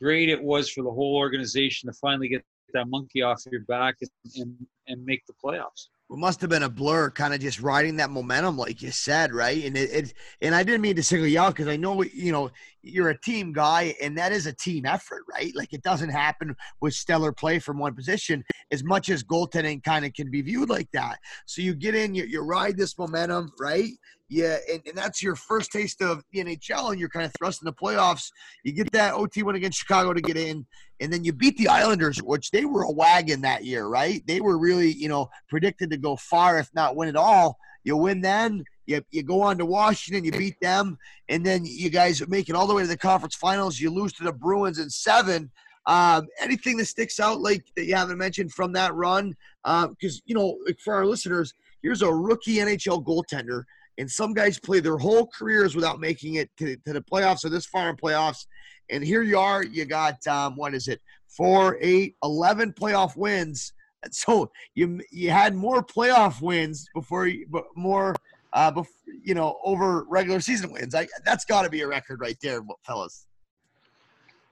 great it was for the whole organization to finally get that monkey off your back and, and, and make the playoffs
it must have been a blur, kind of just riding that momentum, like you said, right? And it, it and I didn't mean to single you out because I know you know you're a team guy, and that is a team effort, right? Like it doesn't happen with stellar play from one position as much as goaltending kind of can be viewed like that. So you get in, you, you ride this momentum, right? Yeah, and, and that's your first taste of the NHL, and you're kind of thrust in the playoffs. You get that OT win against Chicago to get in, and then you beat the Islanders, which they were a wagon that year, right? They were really, you know, predicted to go far, if not win it all. You win then, you, you go on to Washington, you beat them, and then you guys make it all the way to the conference finals. You lose to the Bruins in seven. Um, anything that sticks out like that you haven't mentioned from that run? Because uh, you know, for our listeners, here's a rookie NHL goaltender, and some guys play their whole careers without making it to, to the playoffs or this far in playoffs. And here you are, you got um, what is it? Four, eight, 11 playoff wins. So you you had more playoff wins before you, but more uh, before, you know, over regular season wins. I, that's got to be a record right there, fellas.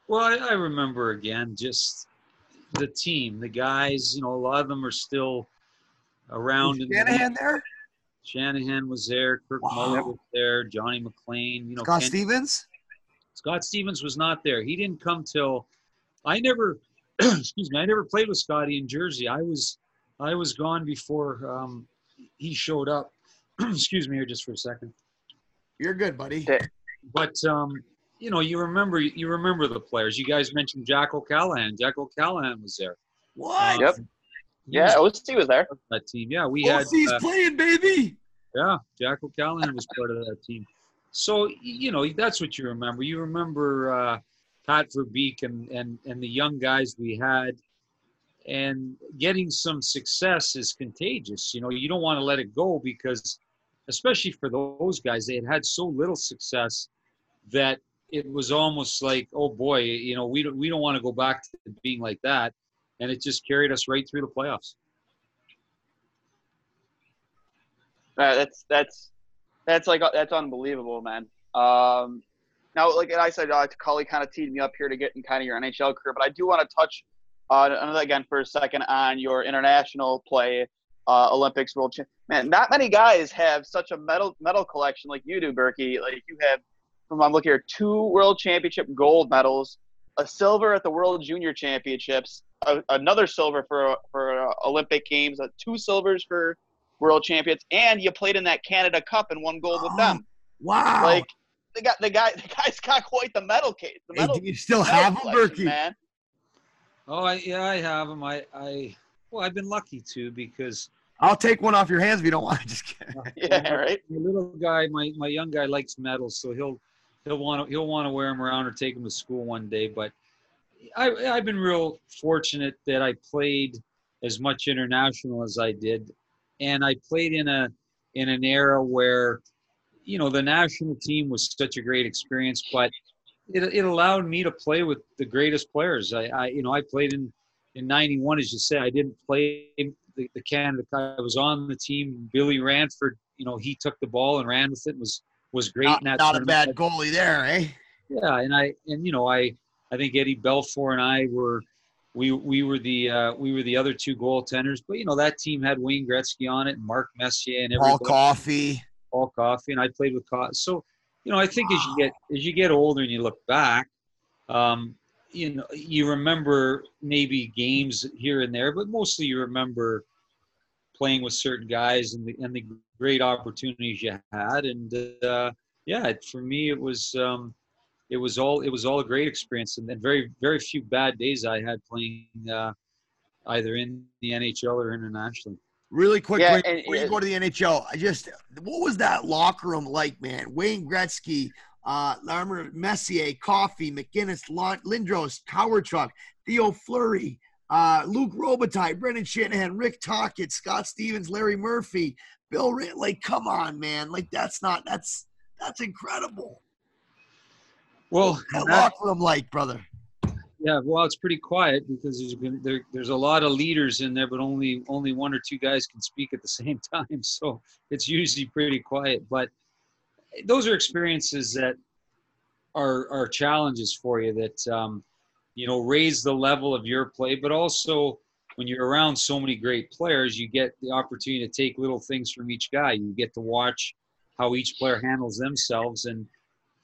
Well, I, I, remember again just the team, the guys. You know, a lot of them are still around.
Was Shanahan the there.
Shanahan was there. Kirk wow. Muller was there. Johnny McLean. You know,
Scott Ken, Stevens.
Scott Stevens was not there. He didn't come till I never. excuse me. I never played with Scotty in Jersey. I was I was gone before um, he showed up. excuse me here just for a second.
You're good, buddy.
But um, you know, you remember you remember the players. You guys mentioned Jack O'Callahan. Jack O'Callahan was there.
What?
yep. Yeah, OC was there.
That team. Yeah, we
OC's
had.
Uh, playing, baby.
Yeah, Jack O'Callahan was part of that team. So you know that's what you remember. You remember uh, Pat Verbeek and and and the young guys we had, and getting some success is contagious. You know, you don't want to let it go because, especially for those guys, they had had so little success that it was almost like, oh boy, you know, we don't we don't want to go back to being like that, and it just carried us right through the playoffs.
Uh, that's that's that's like that's unbelievable, man. Um, now, like I said, uh, Cully kind of teed me up here to get in kind of your NHL career, but I do want to touch uh, again for a second on your international play, uh, Olympics, World Champ. Man, not many guys have such a medal medal collection like you do, Berkey. Like you have from I'm looking here, two World Championship gold medals, a silver at the World Junior Championships, a, another silver for for uh, Olympic Games, uh, two silvers for World Champions, and you played in that Canada Cup and won gold with them.
Wow!
Like they got the guy, the guy's got quite the medal case. The medal,
hey, do you still have them, Berkey?
Man.
Oh, I, yeah, I have them. I, I, well, I've been lucky too because
I'll take one off your hands if you don't want. To just kidding.
yeah, right.
My little guy, my, my young guy likes medals, so he'll he'll want to he'll want to wear them around or take them to school one day. But I, I've been real fortunate that I played as much international as I did, and I played in a in an era where you know the national team was such a great experience, but it, it allowed me to play with the greatest players. I, I you know I played in in '91, as you say. I didn't play the, the Canada. I was on the team. Billy Ranford, you know, he took the ball and ran with it. and Was was great.
Not,
in that
not a bad goalie there, eh?
Yeah, and I and you know I I think Eddie Belfour and I were we we were the uh, we were the other two goaltenders, but you know that team had Wayne Gretzky on it and Mark Messier and
Paul Coffey.
Paul Coffey and I played with Coffey. So you know I think wow. as you get as you get older and you look back, um, you know you remember maybe games here and there, but mostly you remember playing with certain guys and the and the great opportunities you had. And uh, yeah, for me it was um, it was all it was all a great experience, and, and very very few bad days I had playing uh, either in the NHL or internationally.
Really quick, yeah, and, before you go to the NHL, I just what was that locker room like, man? Wayne Gretzky, uh, Larmer, Messier, Coffey, MacInnis, Lindros, Truck, Theo Fleury, uh, Luc Robitaille, Brendan Shanahan, Rick Tocchet, Scott Stevens, Larry Murphy, Bill Ray, like, come on, man. Like, that's not, that's, that's incredible.
Well,
that, locker room like, brother.
Yeah, well, it's pretty quiet because there's there, there's a lot of leaders in there, but only only one or two guys can speak at the same time. So it's usually pretty quiet. But those are experiences that are are challenges for you that um, you know raise the level of your play but also when you're around so many great players you get the opportunity to take little things from each guy. You get to watch how each player handles themselves. And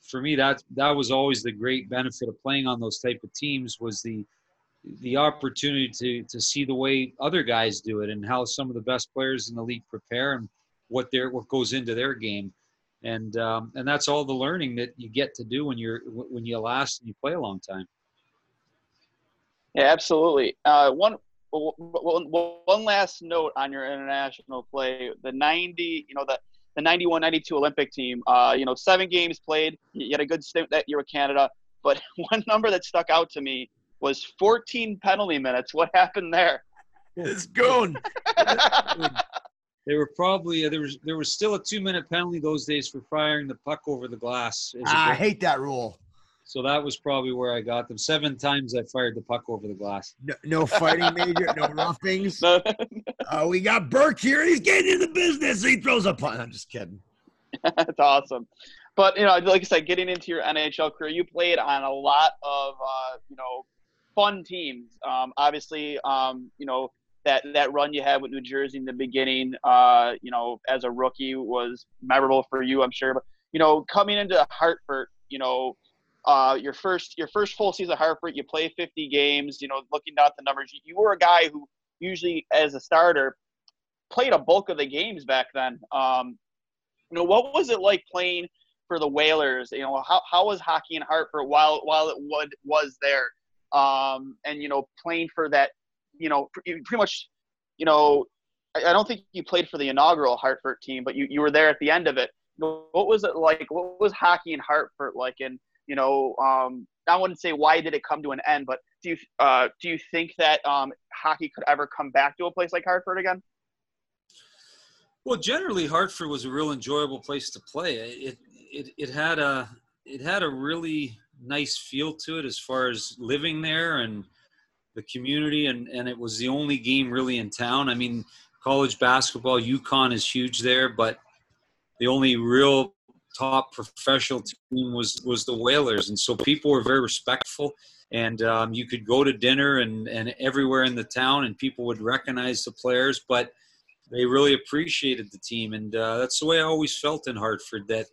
for me that that was always the great benefit of playing on those type of teams was the the opportunity to to see the way other guys do it and how some of the best players in the league prepare and what their what goes into their game and um, and that's all the learning that you get to do when you're when you last and you play a long time
yeah, absolutely. Uh, one, one last note on your international play: the '90, you know, the the 91 92 Olympic team. Uh, you know, seven games played. You had a good stint that year with Canada. But one number that stuck out to me was 14 penalty minutes. What happened there?
It's goon.
They were probably there was there was still a two minute penalty those days for firing the puck over the glass.
Ah, I hate that rule.
So that was probably where I got them. Seven times I fired the puck over the glass.
No, no fighting major, no roughings. uh, we got Burke here, he's getting into business. He throws a punt. I'm just kidding.
That's awesome. But you know, like I said, getting into your NHL career, you played on a lot of uh, you know fun teams. Um, obviously, um, you know that that run you had with New Jersey in the beginning, uh, you know, as a rookie was memorable for you, I'm sure. But you know, coming into Hartford, you know, uh, your first your first full season at Hartford, you play 50 games. You know, looking at the numbers, you, you were a guy who usually, as a starter, played a bulk of the games back then. Um, you know, what was it like playing for the Whalers? You know, how, how was hockey in Hartford while while it would, was there? Um, and you know, playing for that, you know, pretty much, you know, I, don't think you played for the inaugural Hartford team, but you, you were there at the end of it. What was it like? What was hockey in Hartford like? And you know, um, I wouldn't say why did it come to an end, but do you uh, do you think that um, hockey could ever come back to a place like Hartford again?
Well, generally, Hartford was a real enjoyable place to play. It it it had a it had a really nice feel to it as far as living there and the community, and and it was the only game really in town. I mean, college basketball, UConn is huge there, but the only real top professional team was was the Whalers, and so people were very respectful. And um, you could go to dinner and and everywhere in the town, and people would recognize the players, but they really appreciated the team, and uh, that's the way I always felt in Hartford. That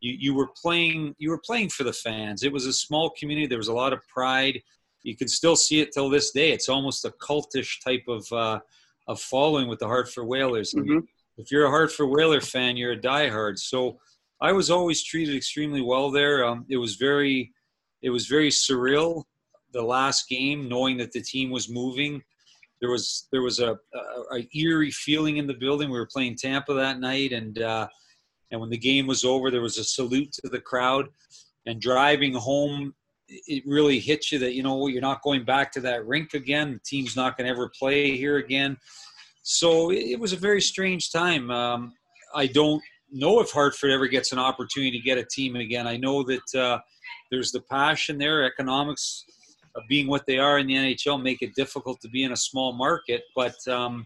you you were playing you were playing for the fans. It was a small community. There was a lot of pride. You can still see it till this day. It's almost a cultish type of uh, of following with the Hartford Whalers. Mm-hmm. If you're a Hartford Whaler fan, you're a diehard. So I was always treated extremely well there. Um, it was very, it was very surreal. The last game, knowing that the team was moving, there was there was a, a, a eerie feeling in the building. We were playing Tampa that night, and uh, and when the game was over, there was a salute to the crowd. And driving home, it really hits you that you know you're not going back to that rink again. The team's not going to ever play here again. So it was a very strange time. Um, I don't know if Hartford ever gets an opportunity to get a team again. I know that uh, there's the passion there, economics of being what they are in the NHL make it difficult to be in a small market, but um,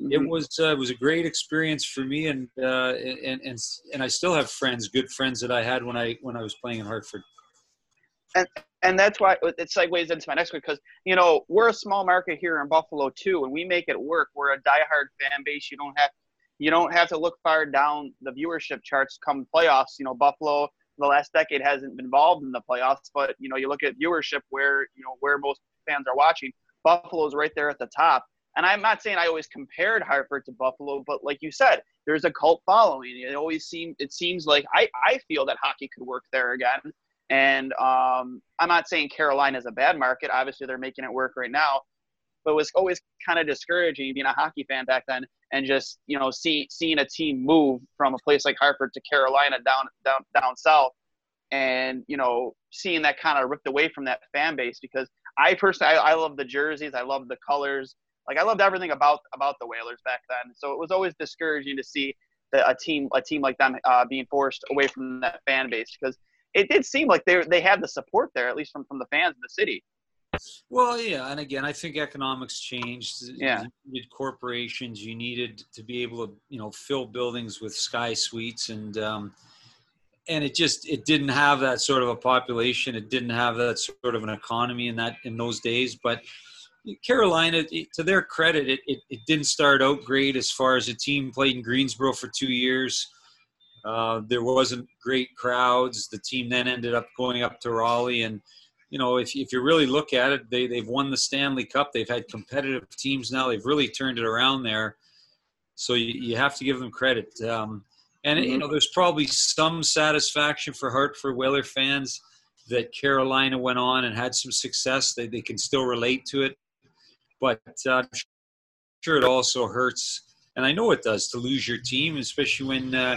mm-hmm. it was uh, it was a great experience for me, and, uh, and and and I still have friends, good friends that I had when I when I was playing in Hartford.
And and that's why it segues into my next one because you know we're a small market here in Buffalo too, and we make it work. We're a diehard fan base. You don't have you don't have to look far down the viewership charts come playoffs. You know, Buffalo the last decade hasn't been involved in the playoffs, but you know, you look at viewership where you know where most fans are watching. Buffalo's right there at the top. And I'm not saying I always compared Hartford to Buffalo, but like you said, there's a cult following. It always seems it seems like I, I feel that hockey could work there again. And um, I'm not saying Carolina is a bad market. Obviously, they're making it work right now. But it was always kind of discouraging being a hockey fan back then and just you know see, seeing a team move from a place like Hartford to Carolina down down down south and you know seeing that kind of ripped away from that fan base because I personally I, I love the jerseys. I love the colors. Like I loved everything about about the Whalers back then. So it was always discouraging to see the, a team a team like them uh, being forced away from that fan base because it did seem like they they had the support there at least from from the fans in the city
well, yeah, and again, I think economics changed.
Yeah,
you needed corporations. You needed to be able to, you know, fill buildings with sky suites, and um, and it just it didn't have that sort of a population. It didn't have that sort of an economy in that in those days. But Carolina, to their credit, it, it, it didn't start out great as far as the team played in Greensboro for two years. Uh, there wasn't great crowds. The team then ended up going up to Raleigh and you know, if, if you really look at it, they, they've won the Stanley Cup. They've had competitive teams now. They've really turned it around there. So you, you have to give them credit. Um, and, you mm-hmm. know, there's probably some satisfaction for Hartford Whaler fans that Carolina went on and had some success. They, they can still relate to it. But uh, I'm sure it also hurts. And I know it does to lose your team, especially when uh,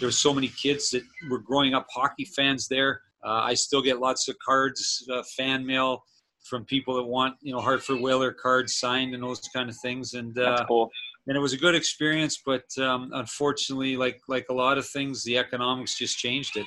there's so many kids that were growing up hockey fans there uh, I still get lots of cards, uh, fan mail from people that want you know Hartford Whaler cards signed and those kind of things. And uh,
cool.
and it was a good experience, but um, unfortunately, like like a lot of things, the economics just changed it.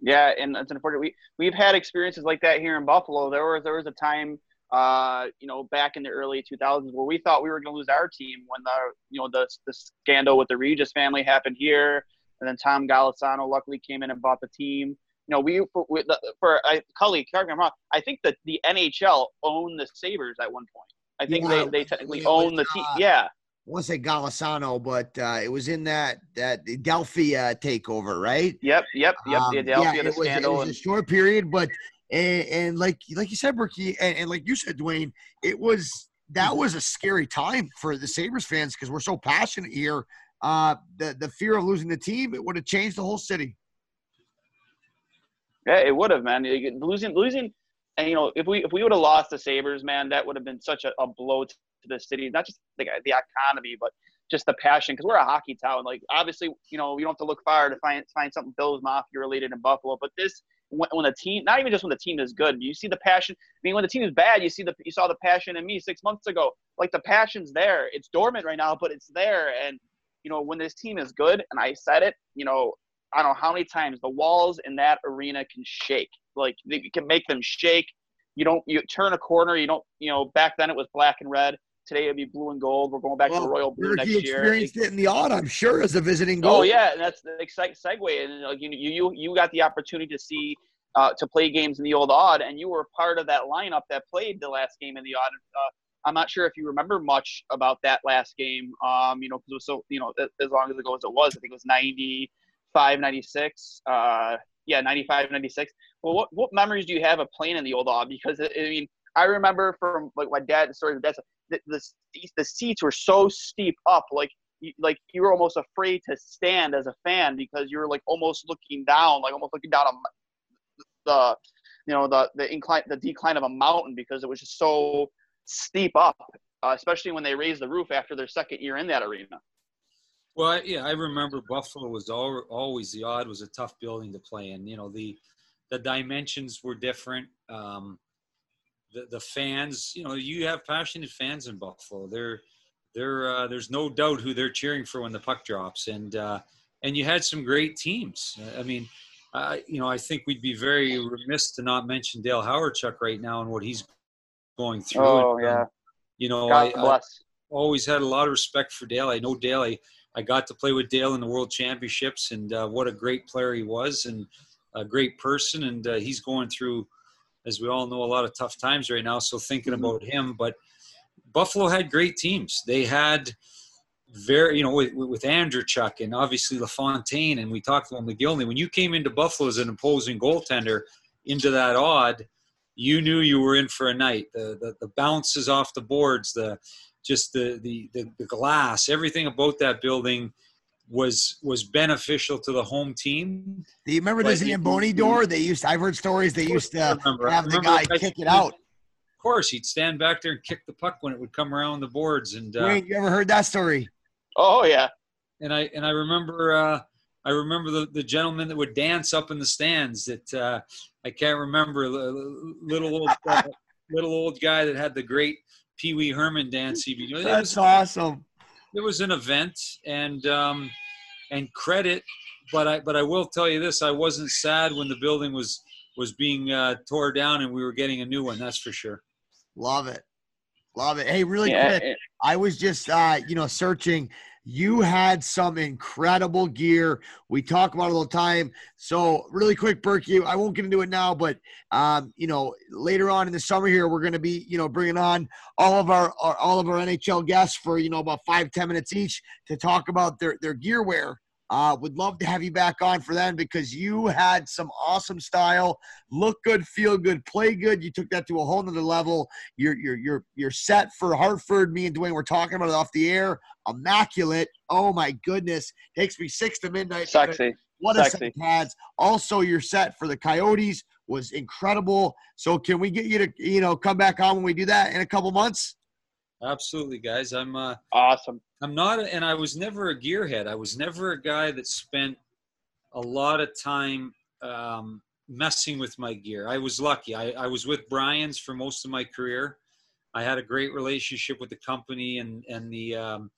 Yeah, and it's unfortunate. We we've had experiences like that here in Buffalo. There was there was a time, uh, you know, back in the early 2000s where we thought we were going to lose our team when the you know the the scandal with the Rigas family happened here, and then Tom Golisano luckily came in and bought the team. You know, we for, we, for I, Cully, correct me if I'm wrong. I think that the NHL owned the Sabres at one point. I think
Yeah,
they, they technically
it
own
was,
the team.
uh,
Yeah,
I want to say Golisano, but uh, it was in that that Delphi uh, takeover, right?
yep, yep, yep.
Um,
the Adelphia, the
it was, it
scandal,
was a short period, but and, and like like you said, Berkey, and, and like you said, Dwayne, it was that was a scary time for the Sabres fans because we're so passionate here. Uh, the the fear of losing the team, it would have changed the whole city.
Yeah, it would have, man. Losing, losing, and you know, if we if we would have lost the Sabres, man, that would have been such a, a blow to the city. Not just the the economy, but just the passion. Because we're a hockey town. Like obviously, you know, you don't have to look far to find find something Bills Mafia related in Buffalo. But this, when, when the team, not even just when the team is good, you see the passion. I mean, when the team is bad, you see the you saw the passion in me six months ago. Like the passion's there. It's dormant right now, but it's there. And you know, when this team is good, and I said it, you know, I don't know how many times the walls in that arena can shake. Like you can make them shake. You don't you turn a corner. You don't you know back then it was black and red. Today it'd be blue and gold. We're going back to the royal blue next year.
You experienced it in the Aud, I'm sure, as a visiting goal.
Oh yeah, and that's the exciting segue. And like you you you got the opportunity to see uh, to play games in the old Aud, and you were part of that lineup that played the last game in the Aud. Uh, I'm not sure if you remember much about that last game. Um, you know, because it was so you know as long as ago as it was. I think it was 95, 96. Uh, yeah, 95, 96. Well, what what memories do you have of playing in the old Aud? Because I mean, I remember from like my dad the story of dad's the, the the seats were so steep up, like you, like you were almost afraid to stand as a fan because you were like almost looking down, like almost looking down on the you know the the incline the decline of a mountain because it was just so steep up, uh, especially when they raised the roof after their second year in that arena.
Well, yeah, I remember Buffalo was al- always the Aud was a tough building to play in. You know, the the dimensions were different. Um, the the fans, you know, you have passionate fans in Buffalo. They're they're uh, there's no doubt who they're cheering for when the puck drops, and uh, and you had some great teams. I mean, uh, you know, I think we'd be very remiss to not mention Dale Hawerchuk right now and what he's going through.
Oh
And, um,
yeah,
you know,
God
I, I, always had a lot of respect for Dale. I know Dale. I, I got to play with Dale in the World Championships, and uh, what a great player he was, and a great person. And uh, he's going through, as we all know, a lot of tough times right now. So thinking mm-hmm. about him, but Buffalo had great teams. They had very, you know, with, with Hawerchuk and obviously LaFontaine, and we talked about Mogilny. When you came into Buffalo as an opposing goaltender into that Aud, you knew you were in for a night. The the, the bounces off the boards, the just the, the the the glass, everything about that building was was beneficial to the home team.
Do you remember the
But you-
Zamboni door? They used. I've heard stories. They used to
remember.
Have the guy
the
kick it out.
Of course, he'd stand back there and kick the puck when it would come around the boards, and uh,
Wayne, you ever heard that story?
Oh yeah,
and I and I remember uh, I remember the, the gentleman that would dance up in the stands. That uh, I can't remember the little old uh, little old guy that had the great Pee Wee Herman dance. He it
That's
was
awesome.
It was an event and um, and credit, but I but I will tell you this: I wasn't sad when the building was was being uh, tore down and we were getting a new one. That's for sure.
Love it. Love it. Hey, really
yeah.
quick.
it-
I was just uh, you know, searching. You had some incredible gear. We talk about it all the time. So, really quick, Berkey, I won't get into it now, but um, you know, later on in the summer here, we're going to be, you know, bringing on all of our, our all of our NHL guests for you know about five ten minutes each to talk about their their gear wear. Uh, would love to have you back on for that because you had some awesome style, look good, feel good, play good. You took that to a whole nother level. You're you're you're you're set for Hartford. Me and Dwayne were talking about it off the air. Immaculate. Oh my goodness. Takes me six to midnight.
sexy.
What a set of pads. Also, your set for the Coyotes was incredible. So can we get you to you know come back on when we do that in a couple months?
Absolutely, guys. I'm uh,
Awesome.
I'm not, and I was never a gearhead. I was never a guy that spent a lot of time um, messing with my gear. I was lucky. I, I was with Brian's for most of my career. I had a great relationship with the company and and the um,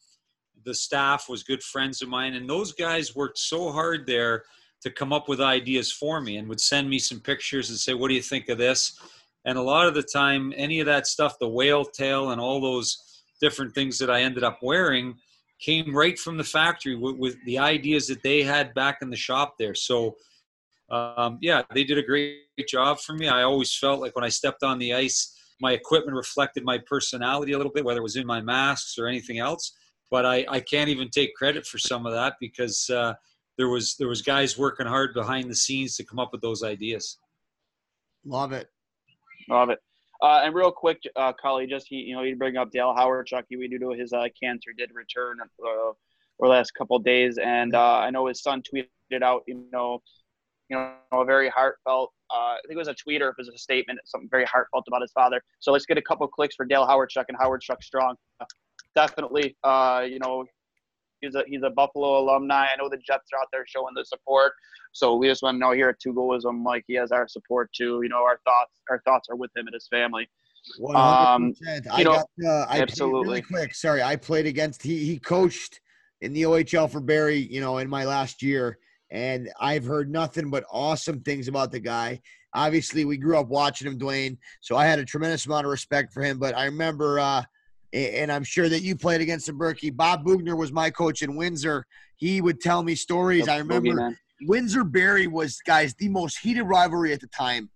the staff was good friends of mine, and those guys worked so hard there to come up with ideas for me and would send me some pictures and say, "What do you think of this?" And a lot of the time, any of that stuff, the whale tail and all those different things that I ended up wearing, came right from the factory with, with the ideas that they had back in the shop there. So, um, yeah, they did a great job for me. I always felt like when I stepped on the ice, my equipment reflected my personality a little bit, whether it was in my masks or anything else. But I, I can't even take credit for some of that because uh, there was there was guys working hard behind the scenes to come up with those ideas.
Love it.
Love it. Uh, and real quick, uh, just he, you know, you bring up Dale Howard, Chucky. We do his uh, cancer did return uh, over the last couple days, and uh, I know his son tweeted out, you know, you know, a very heartfelt. Uh, I think it was a tweet or if it was a statement, something very heartfelt about his father. So let's get a couple clicks for Dale Hawerchuk and Hawerchuk Strong. Definitely, uh, you know, he's a he's a Buffalo alumni. I know the Jets are out there showing the support. So we just want to know here at Two Goalism, Mike, he has our support too. You know, our thoughts our thoughts are with him and his family.
One hundred Um, I
know,
got uh, I
absolutely.
really quick. Sorry, I played against he he coached in the OHL for Barrie. you know, in my last year, and I've heard nothing but awesome things about the guy. Obviously, we grew up watching him, Dwayne, so I had a tremendous amount of respect for him. But I remember, uh, and I'm sure that you played against him, Berkey. Bob Boughner was my coach in Windsor. He would tell me stories. I remember Windsor Barrie was, guys, the most heated rivalry at the time.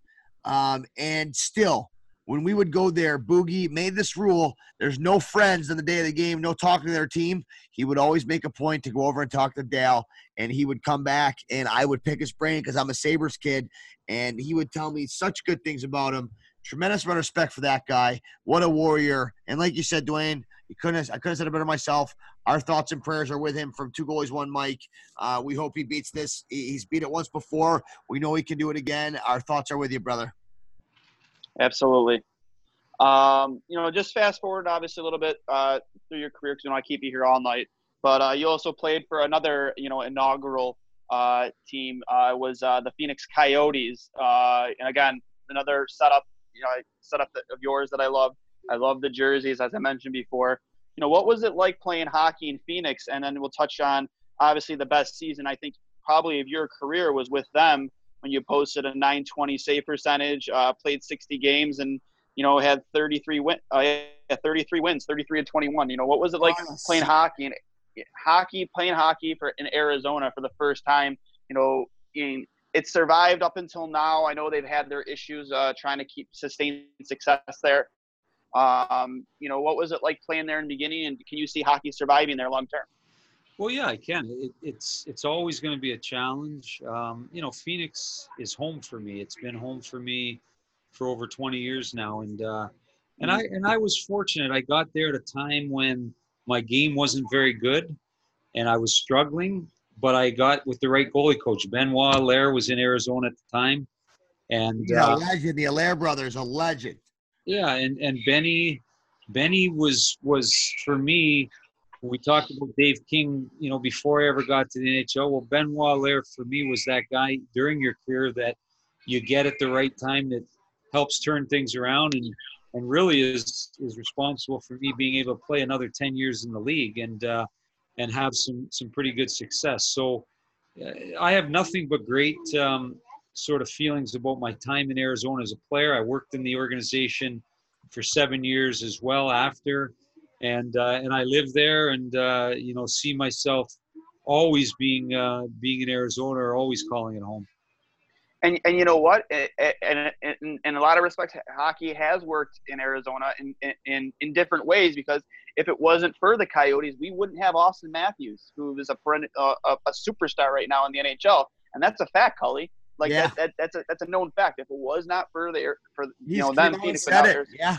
Um, and still, when we would go there, Boogie made this rule there's no friends on the day of the game, no talking to their team. He would always make a point to go over and talk to Dale, and he would come back, and I would pick his brain because I'm a Sabres kid, and he would tell me such good things about him. Tremendous amount of respect for that guy. What a warrior. And like you said, Dwayne, you couldn't I couldn't have said it better myself. Our thoughts and prayers are with him from two goalies, one Mic. Uh, we hope he beats this. He's beat it once before. We know he can do it again. Our thoughts are with you, brother.
Absolutely. Um, you know, just fast forward obviously a little bit uh, through your career because you know I keep you here all night. But uh, you also played for another, you know, inaugural uh, team. Uh, was uh, the Phoenix Coyotes, uh, and again, another setup, you know, I setup of yours that I love. I love the jerseys, as I mentioned before. You know, what was it like playing hockey in Phoenix? And then we'll touch on obviously the best season I think probably of your career was with them when you posted a 920 save percentage, uh, played 60 games, and you know had 33 win, uh, 33 wins, 33 and 21. You know, what was it like playing hockey and hockey, playing hockey for in Arizona for the first time? You know, in it survived up until now. I know they've had their issues uh, trying to keep sustained success there. Um, you know, what was it like playing there in the beginning, and can you see hockey surviving there long term?
Well, yeah, I can. It, it's it's always going to be a challenge. Um, you know, Phoenix is home for me. It's been home for me for over 20 years now, and uh, and I and I was fortunate. I got there at a time when my game wasn't very good, and I was struggling. But I got with the right goalie coach. Benoit Allaire was in Arizona at the time, and
yeah, uh, legend. The Allaire brothers, a legend.
Yeah, and and Benny, Benny was was for me we talked about Dave King, you know, before I ever got to the NHL. Well, Benoit Allaire for me was that guy during your career that you get at the right time that helps turn things around and and really is is responsible for me being able to play another 10 years in the league and uh, and have some some pretty good success. So uh, I have nothing but great um, sort of feelings about my time in Arizona as a player. I worked in the organization for seven years as well after and uh, and I live there, and uh, you know, see myself always being uh, being in Arizona or always calling it home.
And, and you know what? And in, a lot of respects, hockey has worked in Arizona in, in, in different ways because if it wasn't for the Coyotes, we wouldn't have Auston Matthews, who is a, a, a superstar right now in the NHL. And that's a fact, Cully. Like yeah. that, that, that's a that's a known fact. If it was not for the for you He's know them, Phoenix
yeah,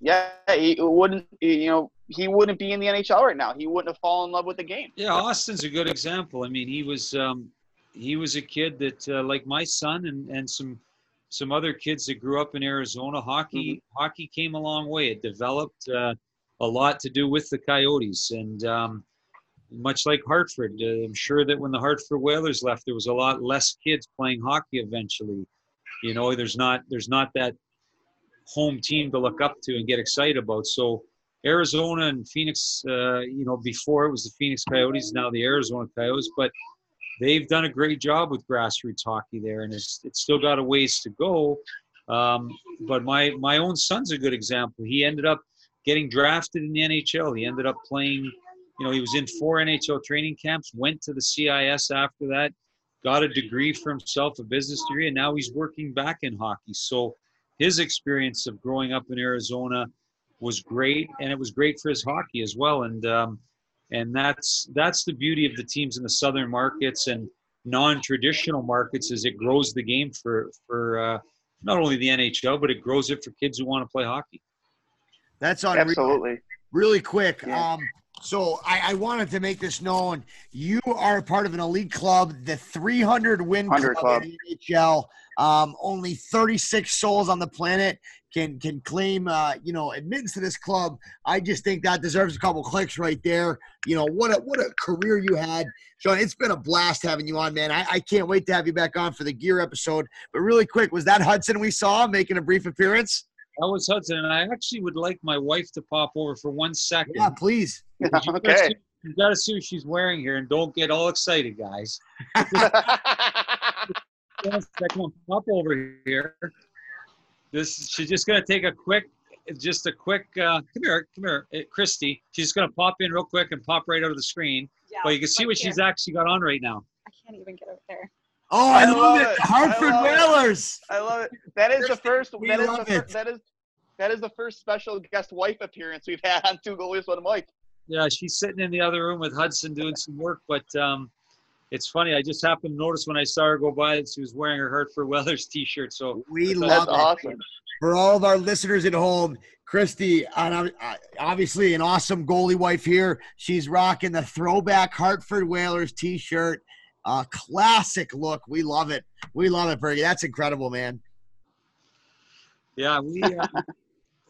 yeah, he wouldn't. You know, he wouldn't be in the NHL right now. He wouldn't have fallen in love with the game.
Yeah, Auston's a good example. I mean, he was um, he was a kid that, uh, like my son and and some some other kids that grew up in Arizona, hockey mm-hmm. hockey came a long way. It developed uh, a lot to do with the Coyotes, and um, much like Hartford. Uh, I'm sure that when the Hartford Whalers left, there was a lot less kids playing hockey eventually. You know, there's not there's not that home team to look up to and get excited about. So Arizona and Phoenix, uh, you know, before it was the Phoenix Coyotes, now the Arizona Coyotes, but they've done a great job with grassroots hockey there, and it's it's still got a ways to go. Um, but my my own son's a good example. He ended up getting drafted in the NHL. He ended up playing. You know, he was in four NHL training camps. Went to the CIS after that. Got a degree for himself, a business degree, and now he's working back in hockey. So his experience of growing up in Arizona was great, and it was great for his hockey as well. And um, and that's that's the beauty of the teams in the southern markets and non-traditional markets is it grows the game for for uh, not only the NHL but it grows it for kids who want to play hockey.
That's on
Absolutely.
Really quick.
Yeah.
Um, so I, I wanted to make this known. You are a part of an elite club, the 300 win
100
club,
club.
in the NHL. Um, only 36 souls on the planet can can claim uh, you know admittance to this club. I just think that deserves a couple clicks right there. You know what a what a career you had, Sean. It's been a blast having you on, man. I, I can't wait to have you back on for the gear episode. But really quick, was that Hudson we saw making a brief appearance?
That was Hudson, and I actually would like my wife to pop over for one second.
Yeah, please.
You gotta
okay.
see- You got to see what she's wearing here, and don't get all excited, guys. One second, pop over here. This she's just gonna take a quick, just a quick. Uh, come here, come here, uh, Christy. She's just gonna pop in real quick and pop right out of the screen.
Yeah,
But you can see
right
what she's actually got on right now.
I can't even get over there.
Oh, I,
I
love,
love
it.
it.
Hartford
I love it.
Whalers.
I love it. That is the first.
we
That is the
love
fir-
it.
that is that is the first special guest wife appearance we've had on Two Goalies One Mic.
Yeah, she's sitting in the other room with Hudson doing some work. But um, it's funny. I just happened to notice when I saw her go by that she was wearing her Hartford Whalers T-shirt. So
We
That's
love
That's
it.
awesome.
For all of our listeners at home, Christy, uh, obviously an awesome goalie wife here. She's rocking the throwback Hartford Whalers T-shirt. Uh, classic look. We love it. We love it, Bergie. That's incredible, man.
Yeah, we uh,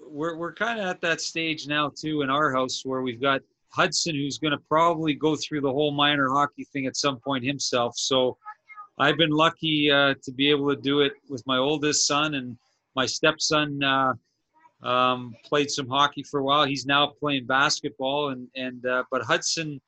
we're we're kind of at that stage now too in our house where we've got Hudson who's going to probably go through the whole minor hockey thing at some point himself. So I've been lucky uh, to be able to do it with my oldest son and my stepson. Uh, um, played some hockey for a while. He's now playing basketball, and and uh, but Hudson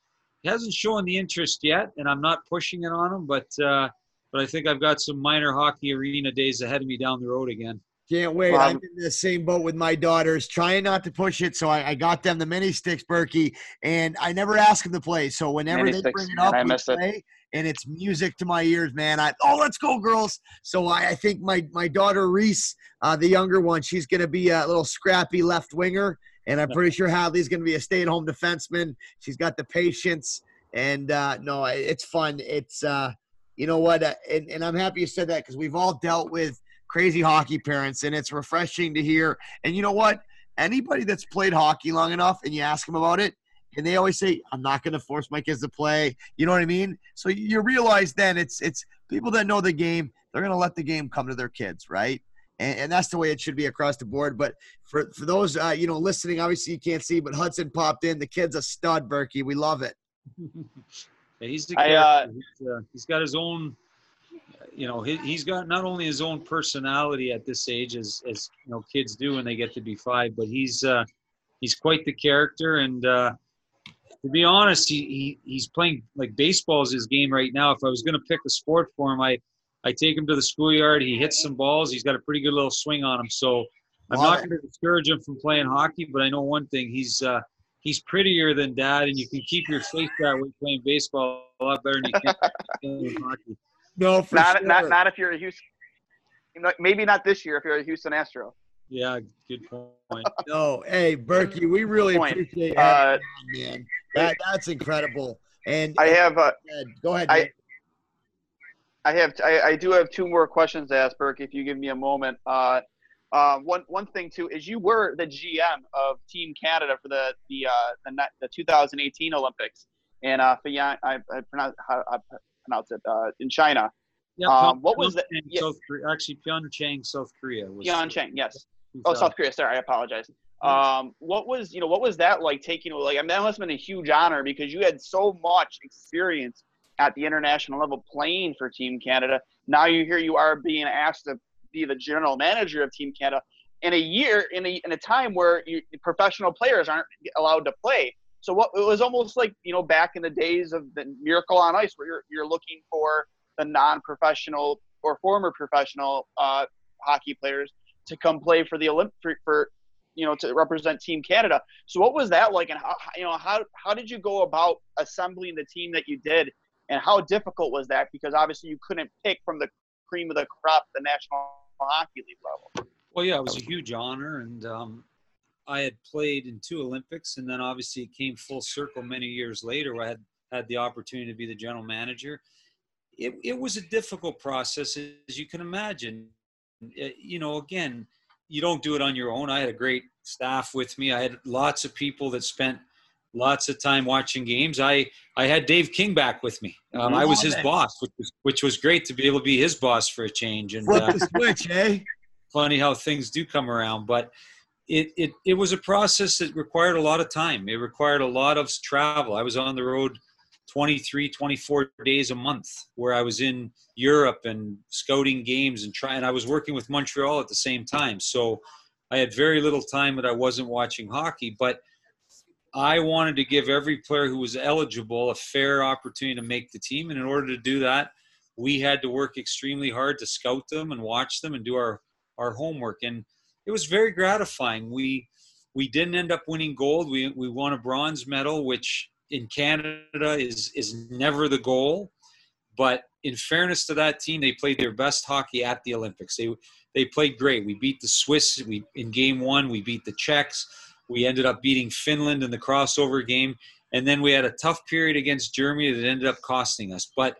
hasn't shown the interest yet, and I'm not pushing it on him. But uh, but I think I've got some minor hockey arena days ahead of me down the road again.
Can't wait.
Um,
I'm in the same boat with my daughters, trying not to push it. So I, I got them the mini sticks, Berkey, and I never ask them to play. So whenever
Mini
they
sticks,
bring it up,
I
we
miss it.
play, and it's music to my ears, man. I oh, let's go, girls. So I, I think my my daughter Reese, uh, the younger one, she's gonna be a little scrappy left winger, and I'm pretty sure Hadley's gonna be a stay at home defenseman. She's got the patience, and uh, no, it's fun. It's uh, you know what, uh, and, and I'm happy you said that because we've all dealt with crazy hockey parents, and it's refreshing to hear. And you know what? Anybody that's played hockey long enough and you ask them about it, and they always say, "I'm not going to force my kids to play." You know what I mean? So you realize then it's it's people that know the game. They're going to let the game come to their kids, right? And, and that's the way it should be across the board. But for for those uh, you know listening, obviously you can't see, but Hudson popped in. The kid's a stud, Berkey. We love it.
Yeah, he's the
I, uh,
he's, uh, he's got his own, you know, he, he's got not only his own personality at this age as as you know kids do when they get to be five, but he's uh, he's quite the character. And uh, to be honest, he, he he's playing like baseball is his game right now. If I was going to pick a sport for him, I I take him to the schoolyard. He hits some balls. He's got a pretty good little swing on him. So I'm
Love
not going to discourage him from playing hockey, but I know one thing: he's uh, he's prettier than dad, and you can keep your face that way playing baseball a lot better than you can playing hockey.
No, for
Not
sure.
not not if you're a Houston. Maybe not this year if you're a Houston Astro.
Yeah, good point.
No, hey Berkey, we really
Point.
appreciate
Uh,
having you on, man. That that's incredible. And
I have uh,
go ahead.
I-
man.
I have I, I do have two more questions to ask Burke if you give me a moment. Uh, uh, one one thing too is you were the GM of Team Canada for the the uh, the, the 2018 Olympics in uh. I, I pronounce how I pronounce it uh, in China.
Yeah,
Um, what was yeah.
South Korea, actually Pyeongchang, South Korea. Was
Pyeongchang, yes. Oh,
2000.
South Korea. Sorry, I apologize. Um, what was you know what was that like taking like I mean that must have been a huge honor because you had so much experience at the international level playing for Team Canada. Now you here you are being asked to be the general manager of Team Canada in a year in a in a time where you, professional players aren't allowed to play. So what it was almost like you know back in the days of the Miracle on Ice, where you're you're looking for the non-professional or former professional uh, hockey players to come play for the Olymp for, for you know to represent Team Canada. So what was that like, and how you know how how did you go about assembling the team that you did, and how difficult was that? Because obviously you couldn't pick from the cream of the crop the National Hockey League level.
Well, yeah, it was a huge honor, and um, I had played in two Olympics, and then obviously it came full circle many years later. I had had the opportunity to be the general manager. It, it was a difficult process, as you can imagine. It, you know, again, you don't do it on your own. I had a great staff with me. I had lots of people that spent lots of time watching games. I I had Dave King back with me. Um, I was his boss, which was which was great to be able to be his boss for a change. And
flip uh, the switch, eh?
Funny how things do come around, but it, it it was a process that required a lot of time. It required a lot of travel. I was on the road 23, 24 days a month where I was in Europe and scouting games and trying. I was working with Montreal at the same time. So I had very little time that I wasn't watching hockey, but I wanted to give every player who was eligible a fair opportunity to make the team. And in order to do that, we had to work extremely hard to scout them and watch them and do our, our homework. And it was very gratifying. We, we didn't end up winning gold. We, we won a bronze medal, which in Canada is is never the goal. But in fairness to that team, they played their best hockey at the Olympics. They they played great. We beat the Swiss. We in game one we beat the Czechs. We ended up beating Finland in the crossover game, and then we had a tough period against Germany that ended up costing us. But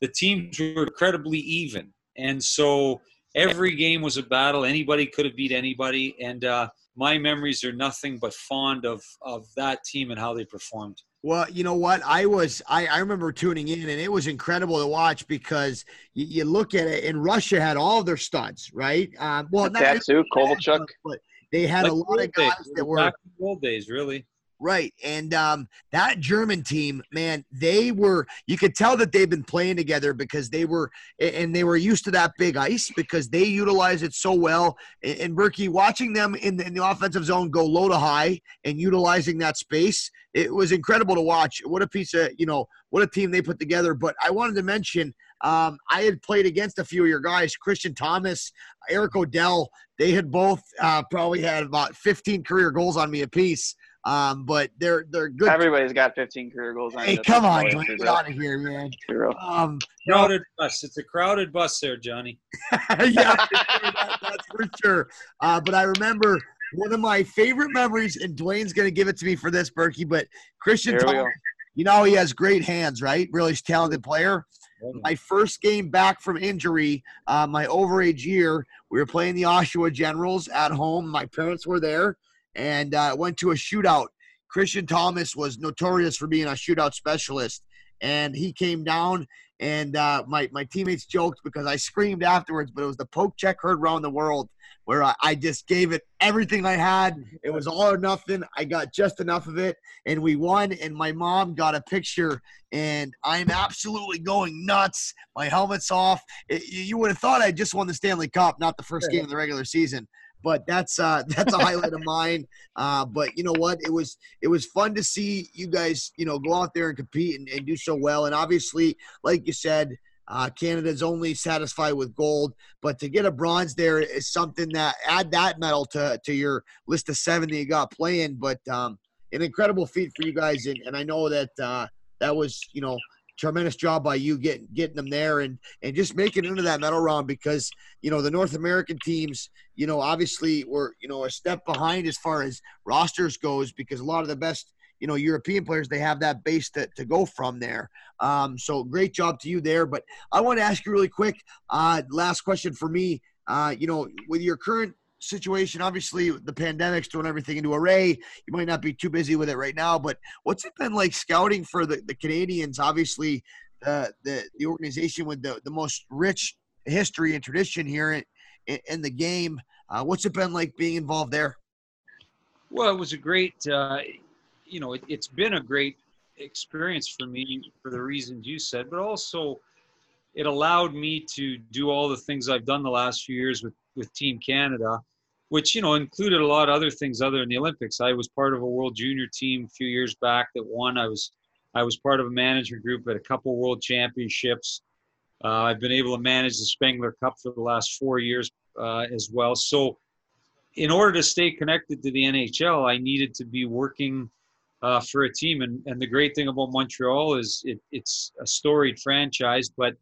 the teams were incredibly even, and so every game was a battle. Anybody could have beat anybody, and uh, my memories are nothing but fond of of that team and how they performed.
Well, you know what? I was I, I remember tuning in and it was incredible to watch because you, you look at it and Russia had all their studs, right? Um, well,
not too, Kovalchuk,
but they had like a lot of guys
days.
that were back
in old days, really.
Right. And um, that German team, man, they were, you could tell that they've been playing together because they were, and they were used to that big ice because they utilize it so well. And, Berkey, watching them in the, in the offensive zone go low to high and utilizing that space, it was incredible to watch. What a piece of, you know, what a team they put together. But I wanted to mention, um, I had played against a few of your guys, Christian Thomas, Eric O'Dell. They had both uh, probably had about 15 career goals on me apiece. Um, but they're they're good.
Everybody's got 15 career goals.
On hey, come on, Dwayne, get out of here, man.
Um, crowded bus. It's a crowded bus there, Johnny.
yeah, that, that's for sure. Uh, but I remember one of my favorite memories, and Dwayne's going to give it to me for this, Berkey. But Christian, Thomas, you know he has great hands, right? Really talented player. My first game back from injury, uh, my overage year, we were playing the Oshawa Generals at home. My parents were there and uh, went to a shootout. Christian Thomas was notorious for being a shootout specialist, and he came down. And uh, my my teammates joked because I screamed afterwards, but it was the poke check heard around the world where I, I just gave it everything I had. It was all or nothing. I got just enough of it, and we won. And my mom got a picture, and I'm absolutely going nuts. My helmet's off. It, you would have thought I just won the Stanley Cup, not the first game of the regular season but that's uh, that's a highlight of mine. Uh, but you know what? It was it was fun to see you guys, you know, go out there and compete and, and do so well. And obviously, like you said, uh, Canada's only satisfied with gold, but to get a bronze there is something that add that medal to to your list of seven that you got playing. But um, an incredible feat for you guys, and, and I know that uh, that was you know tremendous job by you getting getting them there and and just making it into that medal round because you know the North American teams you know obviously were you know a step behind as far as rosters goes because a lot of the best you know European players they have that base to, to go from there. Um, so great job to you there. But I want to ask you really quick. Uh, last question for me. Uh, you know, with your current situation. Obviously, the pandemic's throwing everything into array. You might not be too busy with it right now, but what's it been like scouting for the, the Canadiens? Obviously, uh, the the organization with the, the most rich history and tradition here in, in, in the game. Uh, what's it been like being involved there?
Well, it was a great, uh, you know, it, it's been a great experience for me for the reasons you said, but also it allowed me to do all the things I've done the last few years with, with Team Canada, which, you know, included a lot of other things other than the Olympics. I was part of a World Junior team a few years back that won. I was, I was part of a management group at a couple World Championships. Uh, I've been able to manage the Spengler Cup for the last four years uh, as well. So, in order to stay connected to the NHL, I needed to be working uh, for a team. And, and the great thing about Montreal is it, it's a storied franchise, but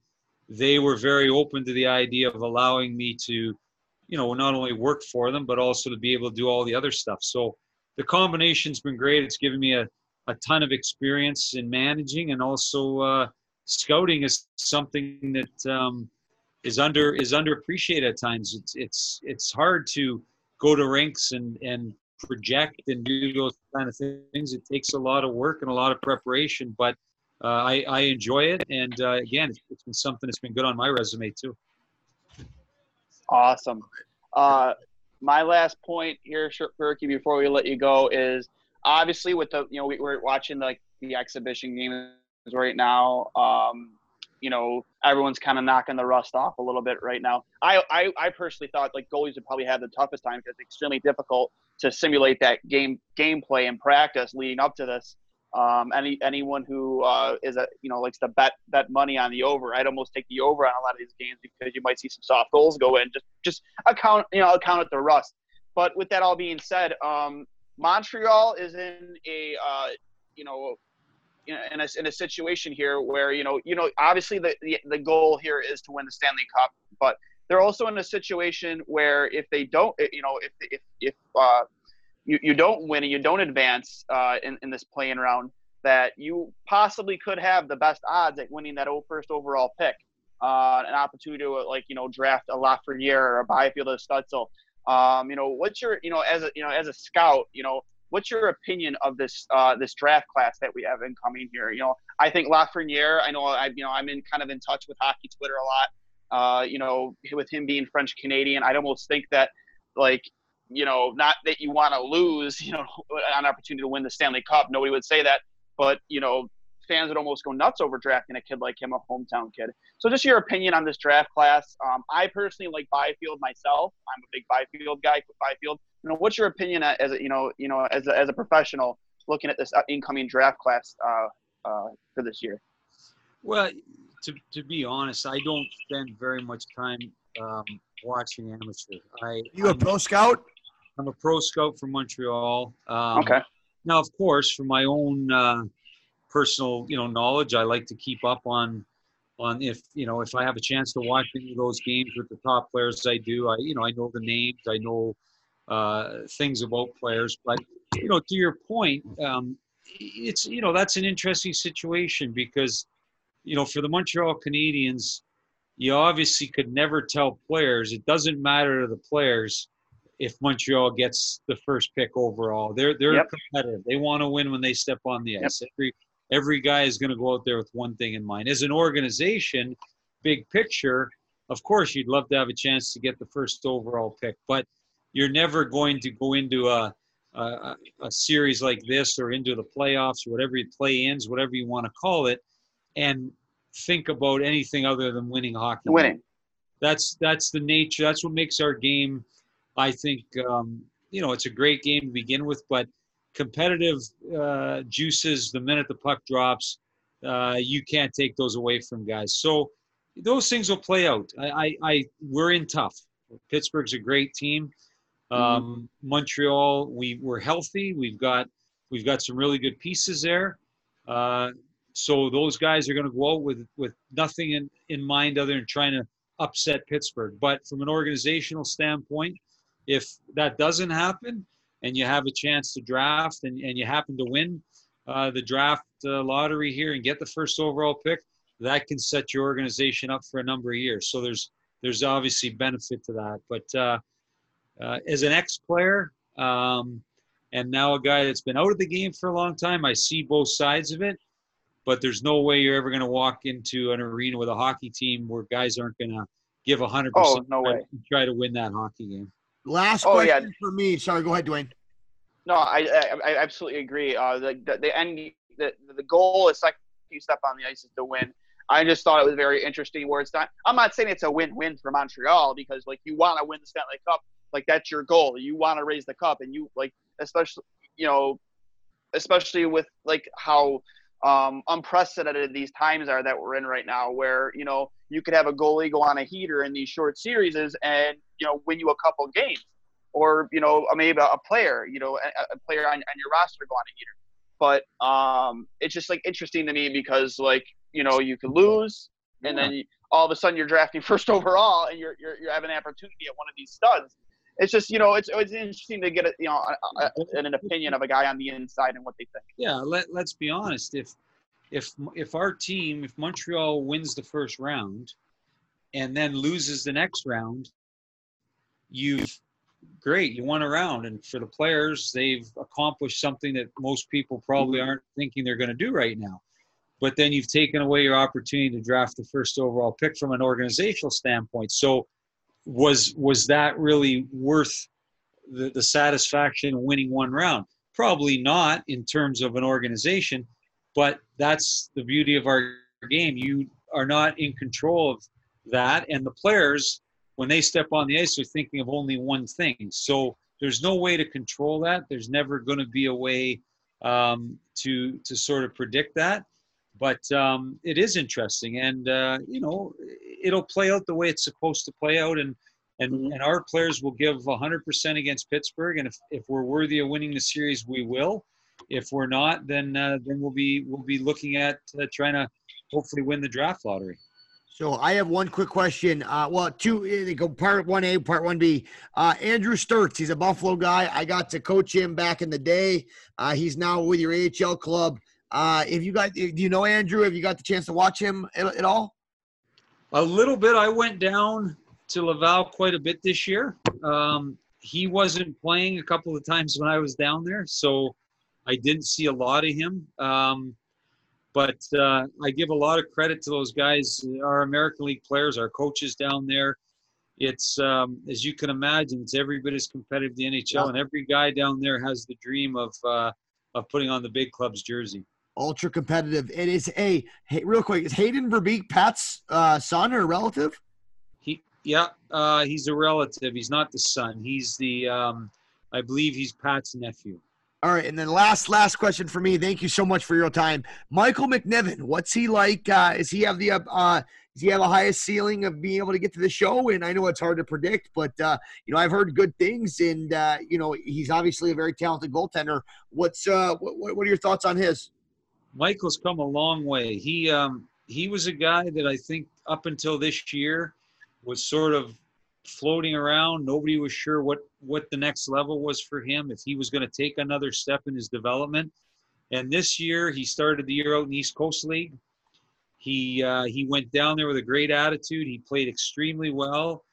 they were very open to the idea of allowing me to, you know, not only work for them, but also to be able to do all the other stuff. So the combination's been great. It's given me a, a ton of experience in managing and also uh, scouting is something that um, is under is underappreciated at times. It's it's it's hard to go to rinks and and project and do those kind of things. It takes a lot of work and a lot of preparation, but uh, I, I enjoy it. And uh, again, it's, been something that's been good on my resume too.
Awesome. Uh, my last point here, Berkey, before we let you go, is obviously with the you know we, are watching like the exhibition games right now. Um, you know, everyone's kind of knocking the rust off a little bit right now. I, I, I personally thought like goalies would probably have the toughest time because it's extremely difficult to simulate that game gameplay and practice leading up to this. Um, any anyone who uh, is a you know likes to bet bet money on the over, I'd almost take the over on a lot of these games because you might see some soft goals go in. Just just account you know account at the rust. But with that all being said, um, Montreal is in a uh, you know in a, in a situation here where you know you know obviously the, the the goal here is to win the Stanley Cup, but they're also in a situation where if they don't, you know, if if if uh, you you don't win and you don't advance uh, in in this playing round, that you possibly could have the best odds at winning that first overall pick, uh, an opportunity to like you know draft a Lafreniere or a Byfield or Stützle. Um, you know, what's your you know as a you know as a scout, you know what's your opinion of this uh, this draft class that we have incoming here? You know, I think Lafreniere. I know I you know I'm in kind of in touch with hockey Twitter a lot. Uh, you know, with him being French Canadian, I'd almost think that like you know, not that you want to lose, you know, an opportunity to win the Stanley Cup. Nobody would say that, but you know, fans would almost go nuts over drafting a kid like him, a hometown kid. So, just your opinion on this draft class. Um, I personally like Byfield myself. I'm a big Byfield guy. Byfield. You know, what's your opinion as a, you know, you know, as a, as a professional looking at this incoming draft class uh, uh, for this year?
Well, to, to be honest, I don't spend very much time um, watching amateur. I
you a I'm, pro scout?
I'm a pro scout from Montreal. Um,
okay.
Now, of course, for my own uh, personal, you know, knowledge, I like to keep up on on if you know if I have a chance to watch any of those games with the top players. I do. I you know I know the names. I know uh, things about players. But you know, to your point, um, it's you know that's an interesting situation because you know for the Montreal Canadiens, you obviously could never tell players. It doesn't matter to the players if Montreal gets the first pick overall. They're they're yep. competitive. They want to win when they step on the ice. Yep. Every every guy is going to go out there with one thing in mind. As an organization, big picture, of course, you'd love to have a chance to get the first overall pick, but you're never going to go into a a, a series like this or into the playoffs, whatever you play ins, whatever you want to call it, and think about anything other than winning hockey.
Winning.
That's that's the nature. That's what makes our game I think um, you know it's a great game to begin with, but competitive uh, juices the minute the puck drops, uh, you can't take those away from guys. So those things will play out. I, I, I we're in tough. Pittsburgh's a great team. Um, mm-hmm. Montreal, we we're healthy. We've got we've got some really good pieces there. Uh, so those guys are going to go out with with nothing in, in mind other than trying to upset Pittsburgh. But from an organizational standpoint, if that doesn't happen and you have a chance to draft and, and you happen to win uh, the draft uh, lottery here and get the first overall pick, that can set your organization up for a number of years. So there's there's obviously benefit to that. But uh, as an ex-player um, and now a guy that's been out of the game for a long time, I see both sides of it. But there's no way you're ever going to walk into an arena with a hockey team where guys aren't going to give 100%
oh, no way.
try to win that hockey game.
Last oh, question yeah. for me. Sorry, go ahead, Dwayne.
No, I I, I absolutely agree. Uh, the, the the end the the goal is second you step on the ice is to win. I just thought it was very interesting where it's not. I'm not saying it's a win-win for Montreal because like you want to win the Stanley Cup, like that's your goal. You want to raise the cup, and you like especially you know, especially with like how um, unprecedented these times are that we're in right now, where you know you could have a goalie go on a heater in these short series and you know win you a couple games, or you know maybe a player, you know a, a player on, on your roster go on a heater. But um, it's just like interesting to me because like you know you could lose, and then you, all of a sudden you're drafting first overall, and you're you're, you're having an opportunity at one of these studs. It's just you know it's it's interesting to get a, you know a, a, an opinion of a guy on the inside and what they think.
Yeah, let let's be honest. If if if our team, if Montreal wins the first round, and then loses the next round, you've great you won a round and for the players they've accomplished something that most people probably mm-hmm. aren't thinking they're going to do right now but then you've taken away your opportunity to draft the first overall pick from an organizational standpoint. So was was that really worth the, the satisfaction of winning one round? Probably not in terms of an organization, but that's the beauty of our game. You are not in control of that, and the players, when they step on the ice, are thinking of only one thing. So there's no way to control that. There's never going to be a way um, to to sort of predict that but um, it is interesting, and uh, you know, it'll play out the way it's supposed to play out, and and mm-hmm. and our players will give 100% against Pittsburgh, and if, if we're worthy of winning the series, we will. If we're not, then uh, then we'll be we'll be looking at uh, trying to hopefully win the draft lottery.
So I have one quick question. Uh, well, two. They go part one A, part one B. Uh, Andrew Sturtz, he's a Buffalo guy. I got to coach him back in the day. Uh, he's now with your AHL club. Uh, if you got, do you know Andrew? Have you got the chance to watch him at, at all?
A little bit. I went down to Laval quite a bit this year. Um, he wasn't playing a couple of times when I was down there, so I didn't see a lot of him. Um, but uh, I give a lot of credit to those guys, our American League players, our coaches down there. It's um, as you can imagine, it's every bit as competitive the NHL, yeah. and every guy down there has the dream of uh, of putting on the big club's jersey
ultra competitive. It is a hey, real quick. Is Hayden Verbeek Pat's uh, son or relative?
He yeah, uh, he's a relative. He's not the son. He's the um, I believe he's Pat's nephew.
All right, and then last last question for me. Thank you so much for your time, Michael McNiven. What's he like? Uh, is he have the uh, does he have a highest ceiling of being able to get to the show? And I know it's hard to predict, but uh, you know I've heard good things, and uh, you know he's obviously a very talented goaltender. What's uh, what, what are your thoughts on his?
Michael's come a long way. He um, he was a guy that I think up until this year was sort of floating around. Nobody was sure what what the next level was for him if he was going to take another step in his development. And this year he started the year out in the East Coast League. He uh, he went down there with a great attitude. He played extremely well.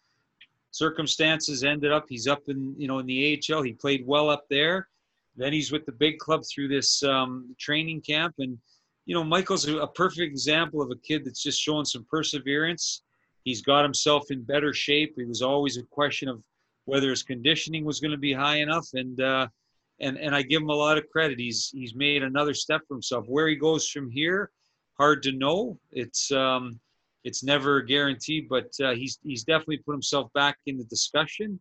Circumstances ended up he's up in you know in the AHL. He played well up there then he's with the big club through this um, training camp. And, you know, Michael's a perfect example of a kid that's just showing some perseverance. He's got himself in better shape. It was always a question of whether his conditioning was going to be high enough. And, uh, and, and I give him a lot of credit. He's, he's made another step for himself. Where he goes from here, hard to know. It's, um, it's never guaranteed, but uh, he's, he's definitely put himself back in the discussion.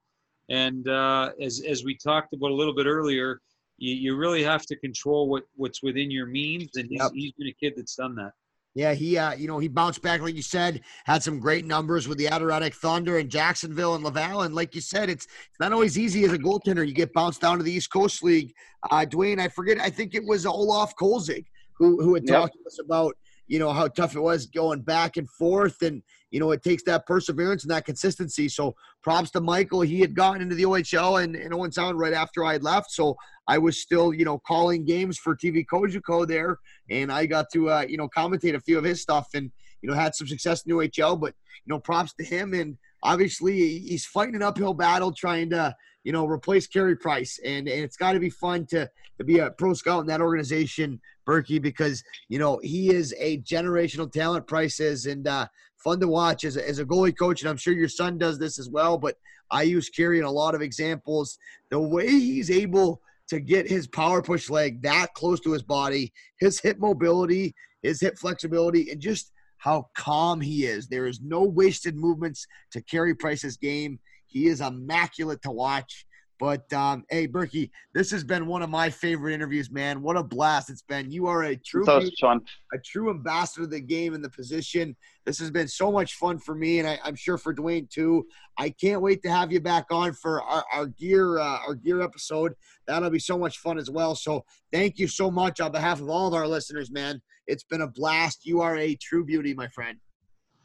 And uh, as, as we talked about a little bit earlier, you, you really have to control what what's within your means, and he's, yep. he's been a kid that's done that.
Yeah, he uh, you know, he bounced back like you said, had some great numbers with the Adirondack Thunder and Jacksonville and Laval. And like you said, it's it's not always easy as a goaltender. You get bounced down to the East Coast League. Uh, Dwayne, I forget, I think it was Olaf Kolzig who who had yep. talked to us about you know how tough it was going back and forth and you know it takes that perseverance and that consistency. So props to michael. He had gotten into the ohl and, and owen sound right after i had left. So i was still you know calling games for tv Cogeco there. And i got to uh, you know commentate a few of his stuff and you know had some success in the ohl but you know props to him. And obviously he's fighting an uphill battle trying to you know replace Carey Price and, and it's got to be fun to to be a pro scout in that organization Berkey because you know he is a generational talent. Price is and uh, fun to watch as a, as a goalie coach, and I'm sure your son does this as well. But I use Carey in a lot of examples. The way he's able to get his power push leg that close to his body, his hip mobility, his hip flexibility, and just how calm he is. There is no wasted movements to Carey Price's game. He is immaculate to watch. But um, hey, Berkey, this has been one of my favorite interviews, man. What a blast it's been. You are a true,
So fun.
a true ambassador of the game and the position. This has been so much fun for me, and I, I'm sure for Dwayne too. I can't wait to have you back on for our, our gear uh, our gear episode. That'll be so much fun as well. So thank you so much on behalf of all of our listeners, man. It's been a blast. You are a true beauty, my friend.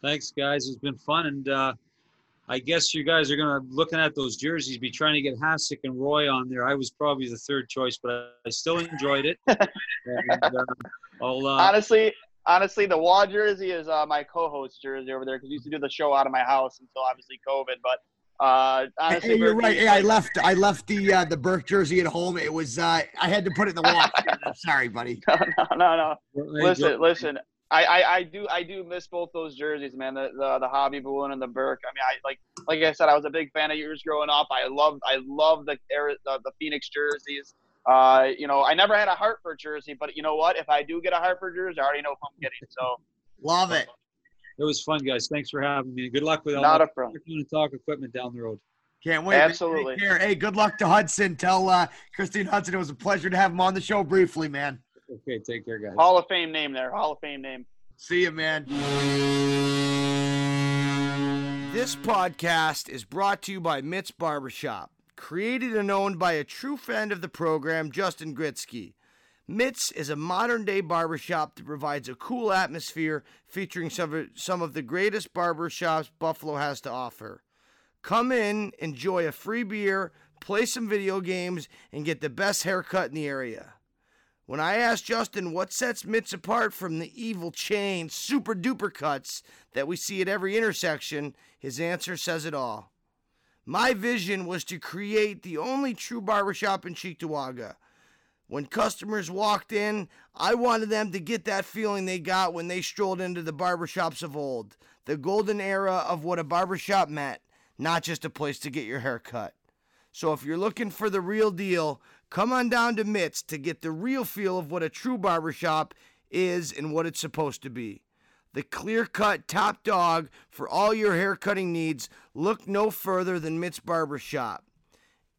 Thanks, guys. It's been fun, and uh, I guess you guys are gonna looking at those jerseys, be trying to get Hasek and Roy on there. I was probably the third choice, but I still enjoyed it. and, uh, I'll, uh,
honestly, honestly, the wall jersey is uh, my co-host jersey over there because we used to do the show out of my house until obviously COVID. But uh, honestly,
Hey, you're right. Hey, I left I left the uh, the Burke jersey at home. It was uh, I had to put it in the wall. Sorry, buddy.
no, no, no.
I
Listen,
enjoyed-
listen. I, I, I do I do miss both those jerseys, man. The, the the hobby balloon and the Burke. I mean, I like like I said, I was a big fan of yours growing up. I loved I love the the, the Phoenix jerseys. Uh, you know, I never had a Hartford jersey, but you know what? If I do get a Hartford jersey, I already know who I'm getting. So
Love it.
It was fun, guys. Thanks for having me. Good luck with all
not a problem.
talk equipment down the road.
Can't wait.
Absolutely.
Take. Hey, good luck to Hudson. Tell uh, Christine Hudson it was a pleasure to have him on the show briefly, man.
Okay, take care, guys.
Hall of Fame name there. Hall of Fame name.
See you, man.
This podcast is brought to you by Mitt's Barbershop, created and owned by a true friend of the program, Justin Gritsky. Mitt's is a modern day barbershop that provides a cool atmosphere featuring some of, some of the greatest barbershops Buffalo has to offer. Come in, enjoy a free beer, play some video games, and get the best haircut in the area. When I asked Justin what sets Mitts apart from the evil chain, super duper cuts that we see at every intersection, his answer says it all. My vision was to create the only true barbershop in Cheektowaga. When customers walked in, I wanted them to get that feeling they got when they strolled into the barbershops of old. The golden era of what a barbershop meant, not just a place to get your hair cut. So if you're looking for the real deal, come on down to Mitt's to get the real feel of what a true barbershop is and what it's supposed to be. The clear cut top dog for all your hair cutting needs. Look no further than Mitt's Barbershop.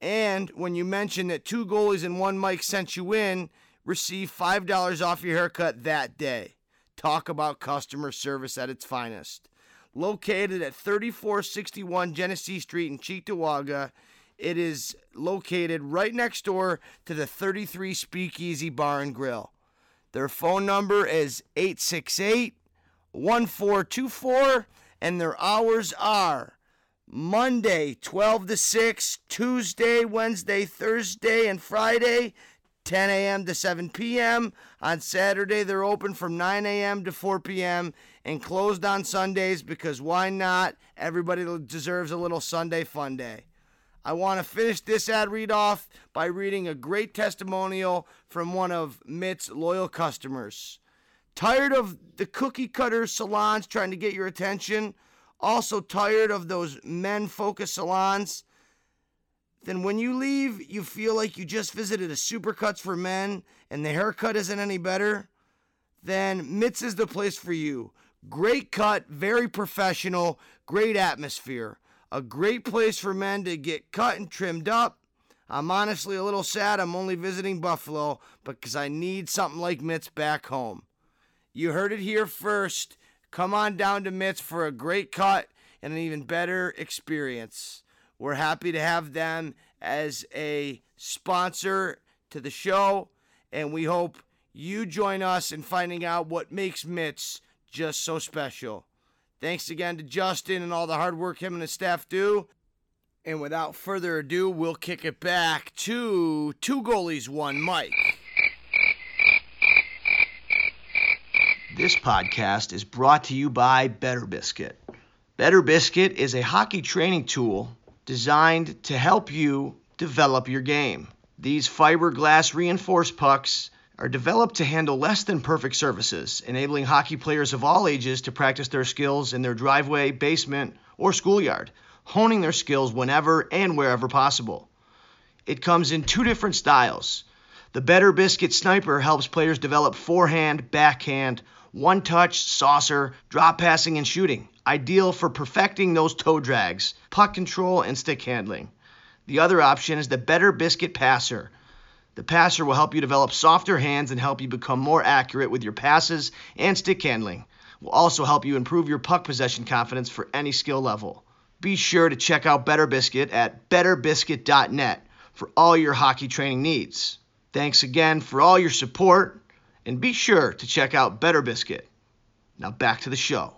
And when you mention that two goalies and one mic sent you in, receive $5 off your haircut that day. Talk about customer service at its finest. Located at 3461 Genesee Street in Cheektowaga, it is located right next door to the 33 Speakeasy Bar and Grill. Their phone number is 868 1424, and their hours are Monday 12 to 6, Tuesday, Wednesday, Thursday, and Friday 10 a.m. to 7 p.m. On Saturday, they're open from 9 a.m. to 4 p.m. and closed on Sundays because why not? Everybody deserves a little Sunday fun day. I want to finish this ad read off by reading a great testimonial from one of Mitt's loyal customers. Tired of the cookie cutter salons trying to get your attention? Also tired of those men focused salons? Then when you leave, you feel like you just visited a Supercuts for men and the haircut isn't any better? Then Mitt's is the place for you. Great cut, very professional, great atmosphere. A great place for men to get cut and trimmed up. I'm honestly a little sad I'm only visiting Buffalo because I need something like Mitt's back home. You heard it here first. Come on down to Mitt's for a great cut and an even better experience. We're happy to have them as a sponsor to the show, and we hope you join us in finding out what makes Mitt's just so special. Thanks again to Justin and all the hard work him and his staff do. And without further ado, we'll kick it back to two goalies, one Mic.
This podcast is brought to you by Better Biscuit. Better Biscuit is a hockey training tool designed to help you develop your game. These fiberglass reinforced pucks are developed to handle less than perfect surfaces, enabling hockey players of all ages to practice their skills in their driveway, basement, or schoolyard, honing their skills whenever and wherever possible. It comes in two different styles. The Better Biscuit Sniper helps players develop forehand, backhand, one touch, saucer, drop passing, and shooting. Ideal for perfecting those toe drags, puck control, and stick handling. The other option is the Better Biscuit Passer. The passer will help you develop softer hands and help you become more accurate with your passes and stick handling. Will also help you improve your puck possession confidence for any skill level. Be sure to check out Better Biscuit at betterbiscuit.net for all your hockey training needs. Thanks again for all your support, and be sure to check out Better Biscuit. Now back to the show.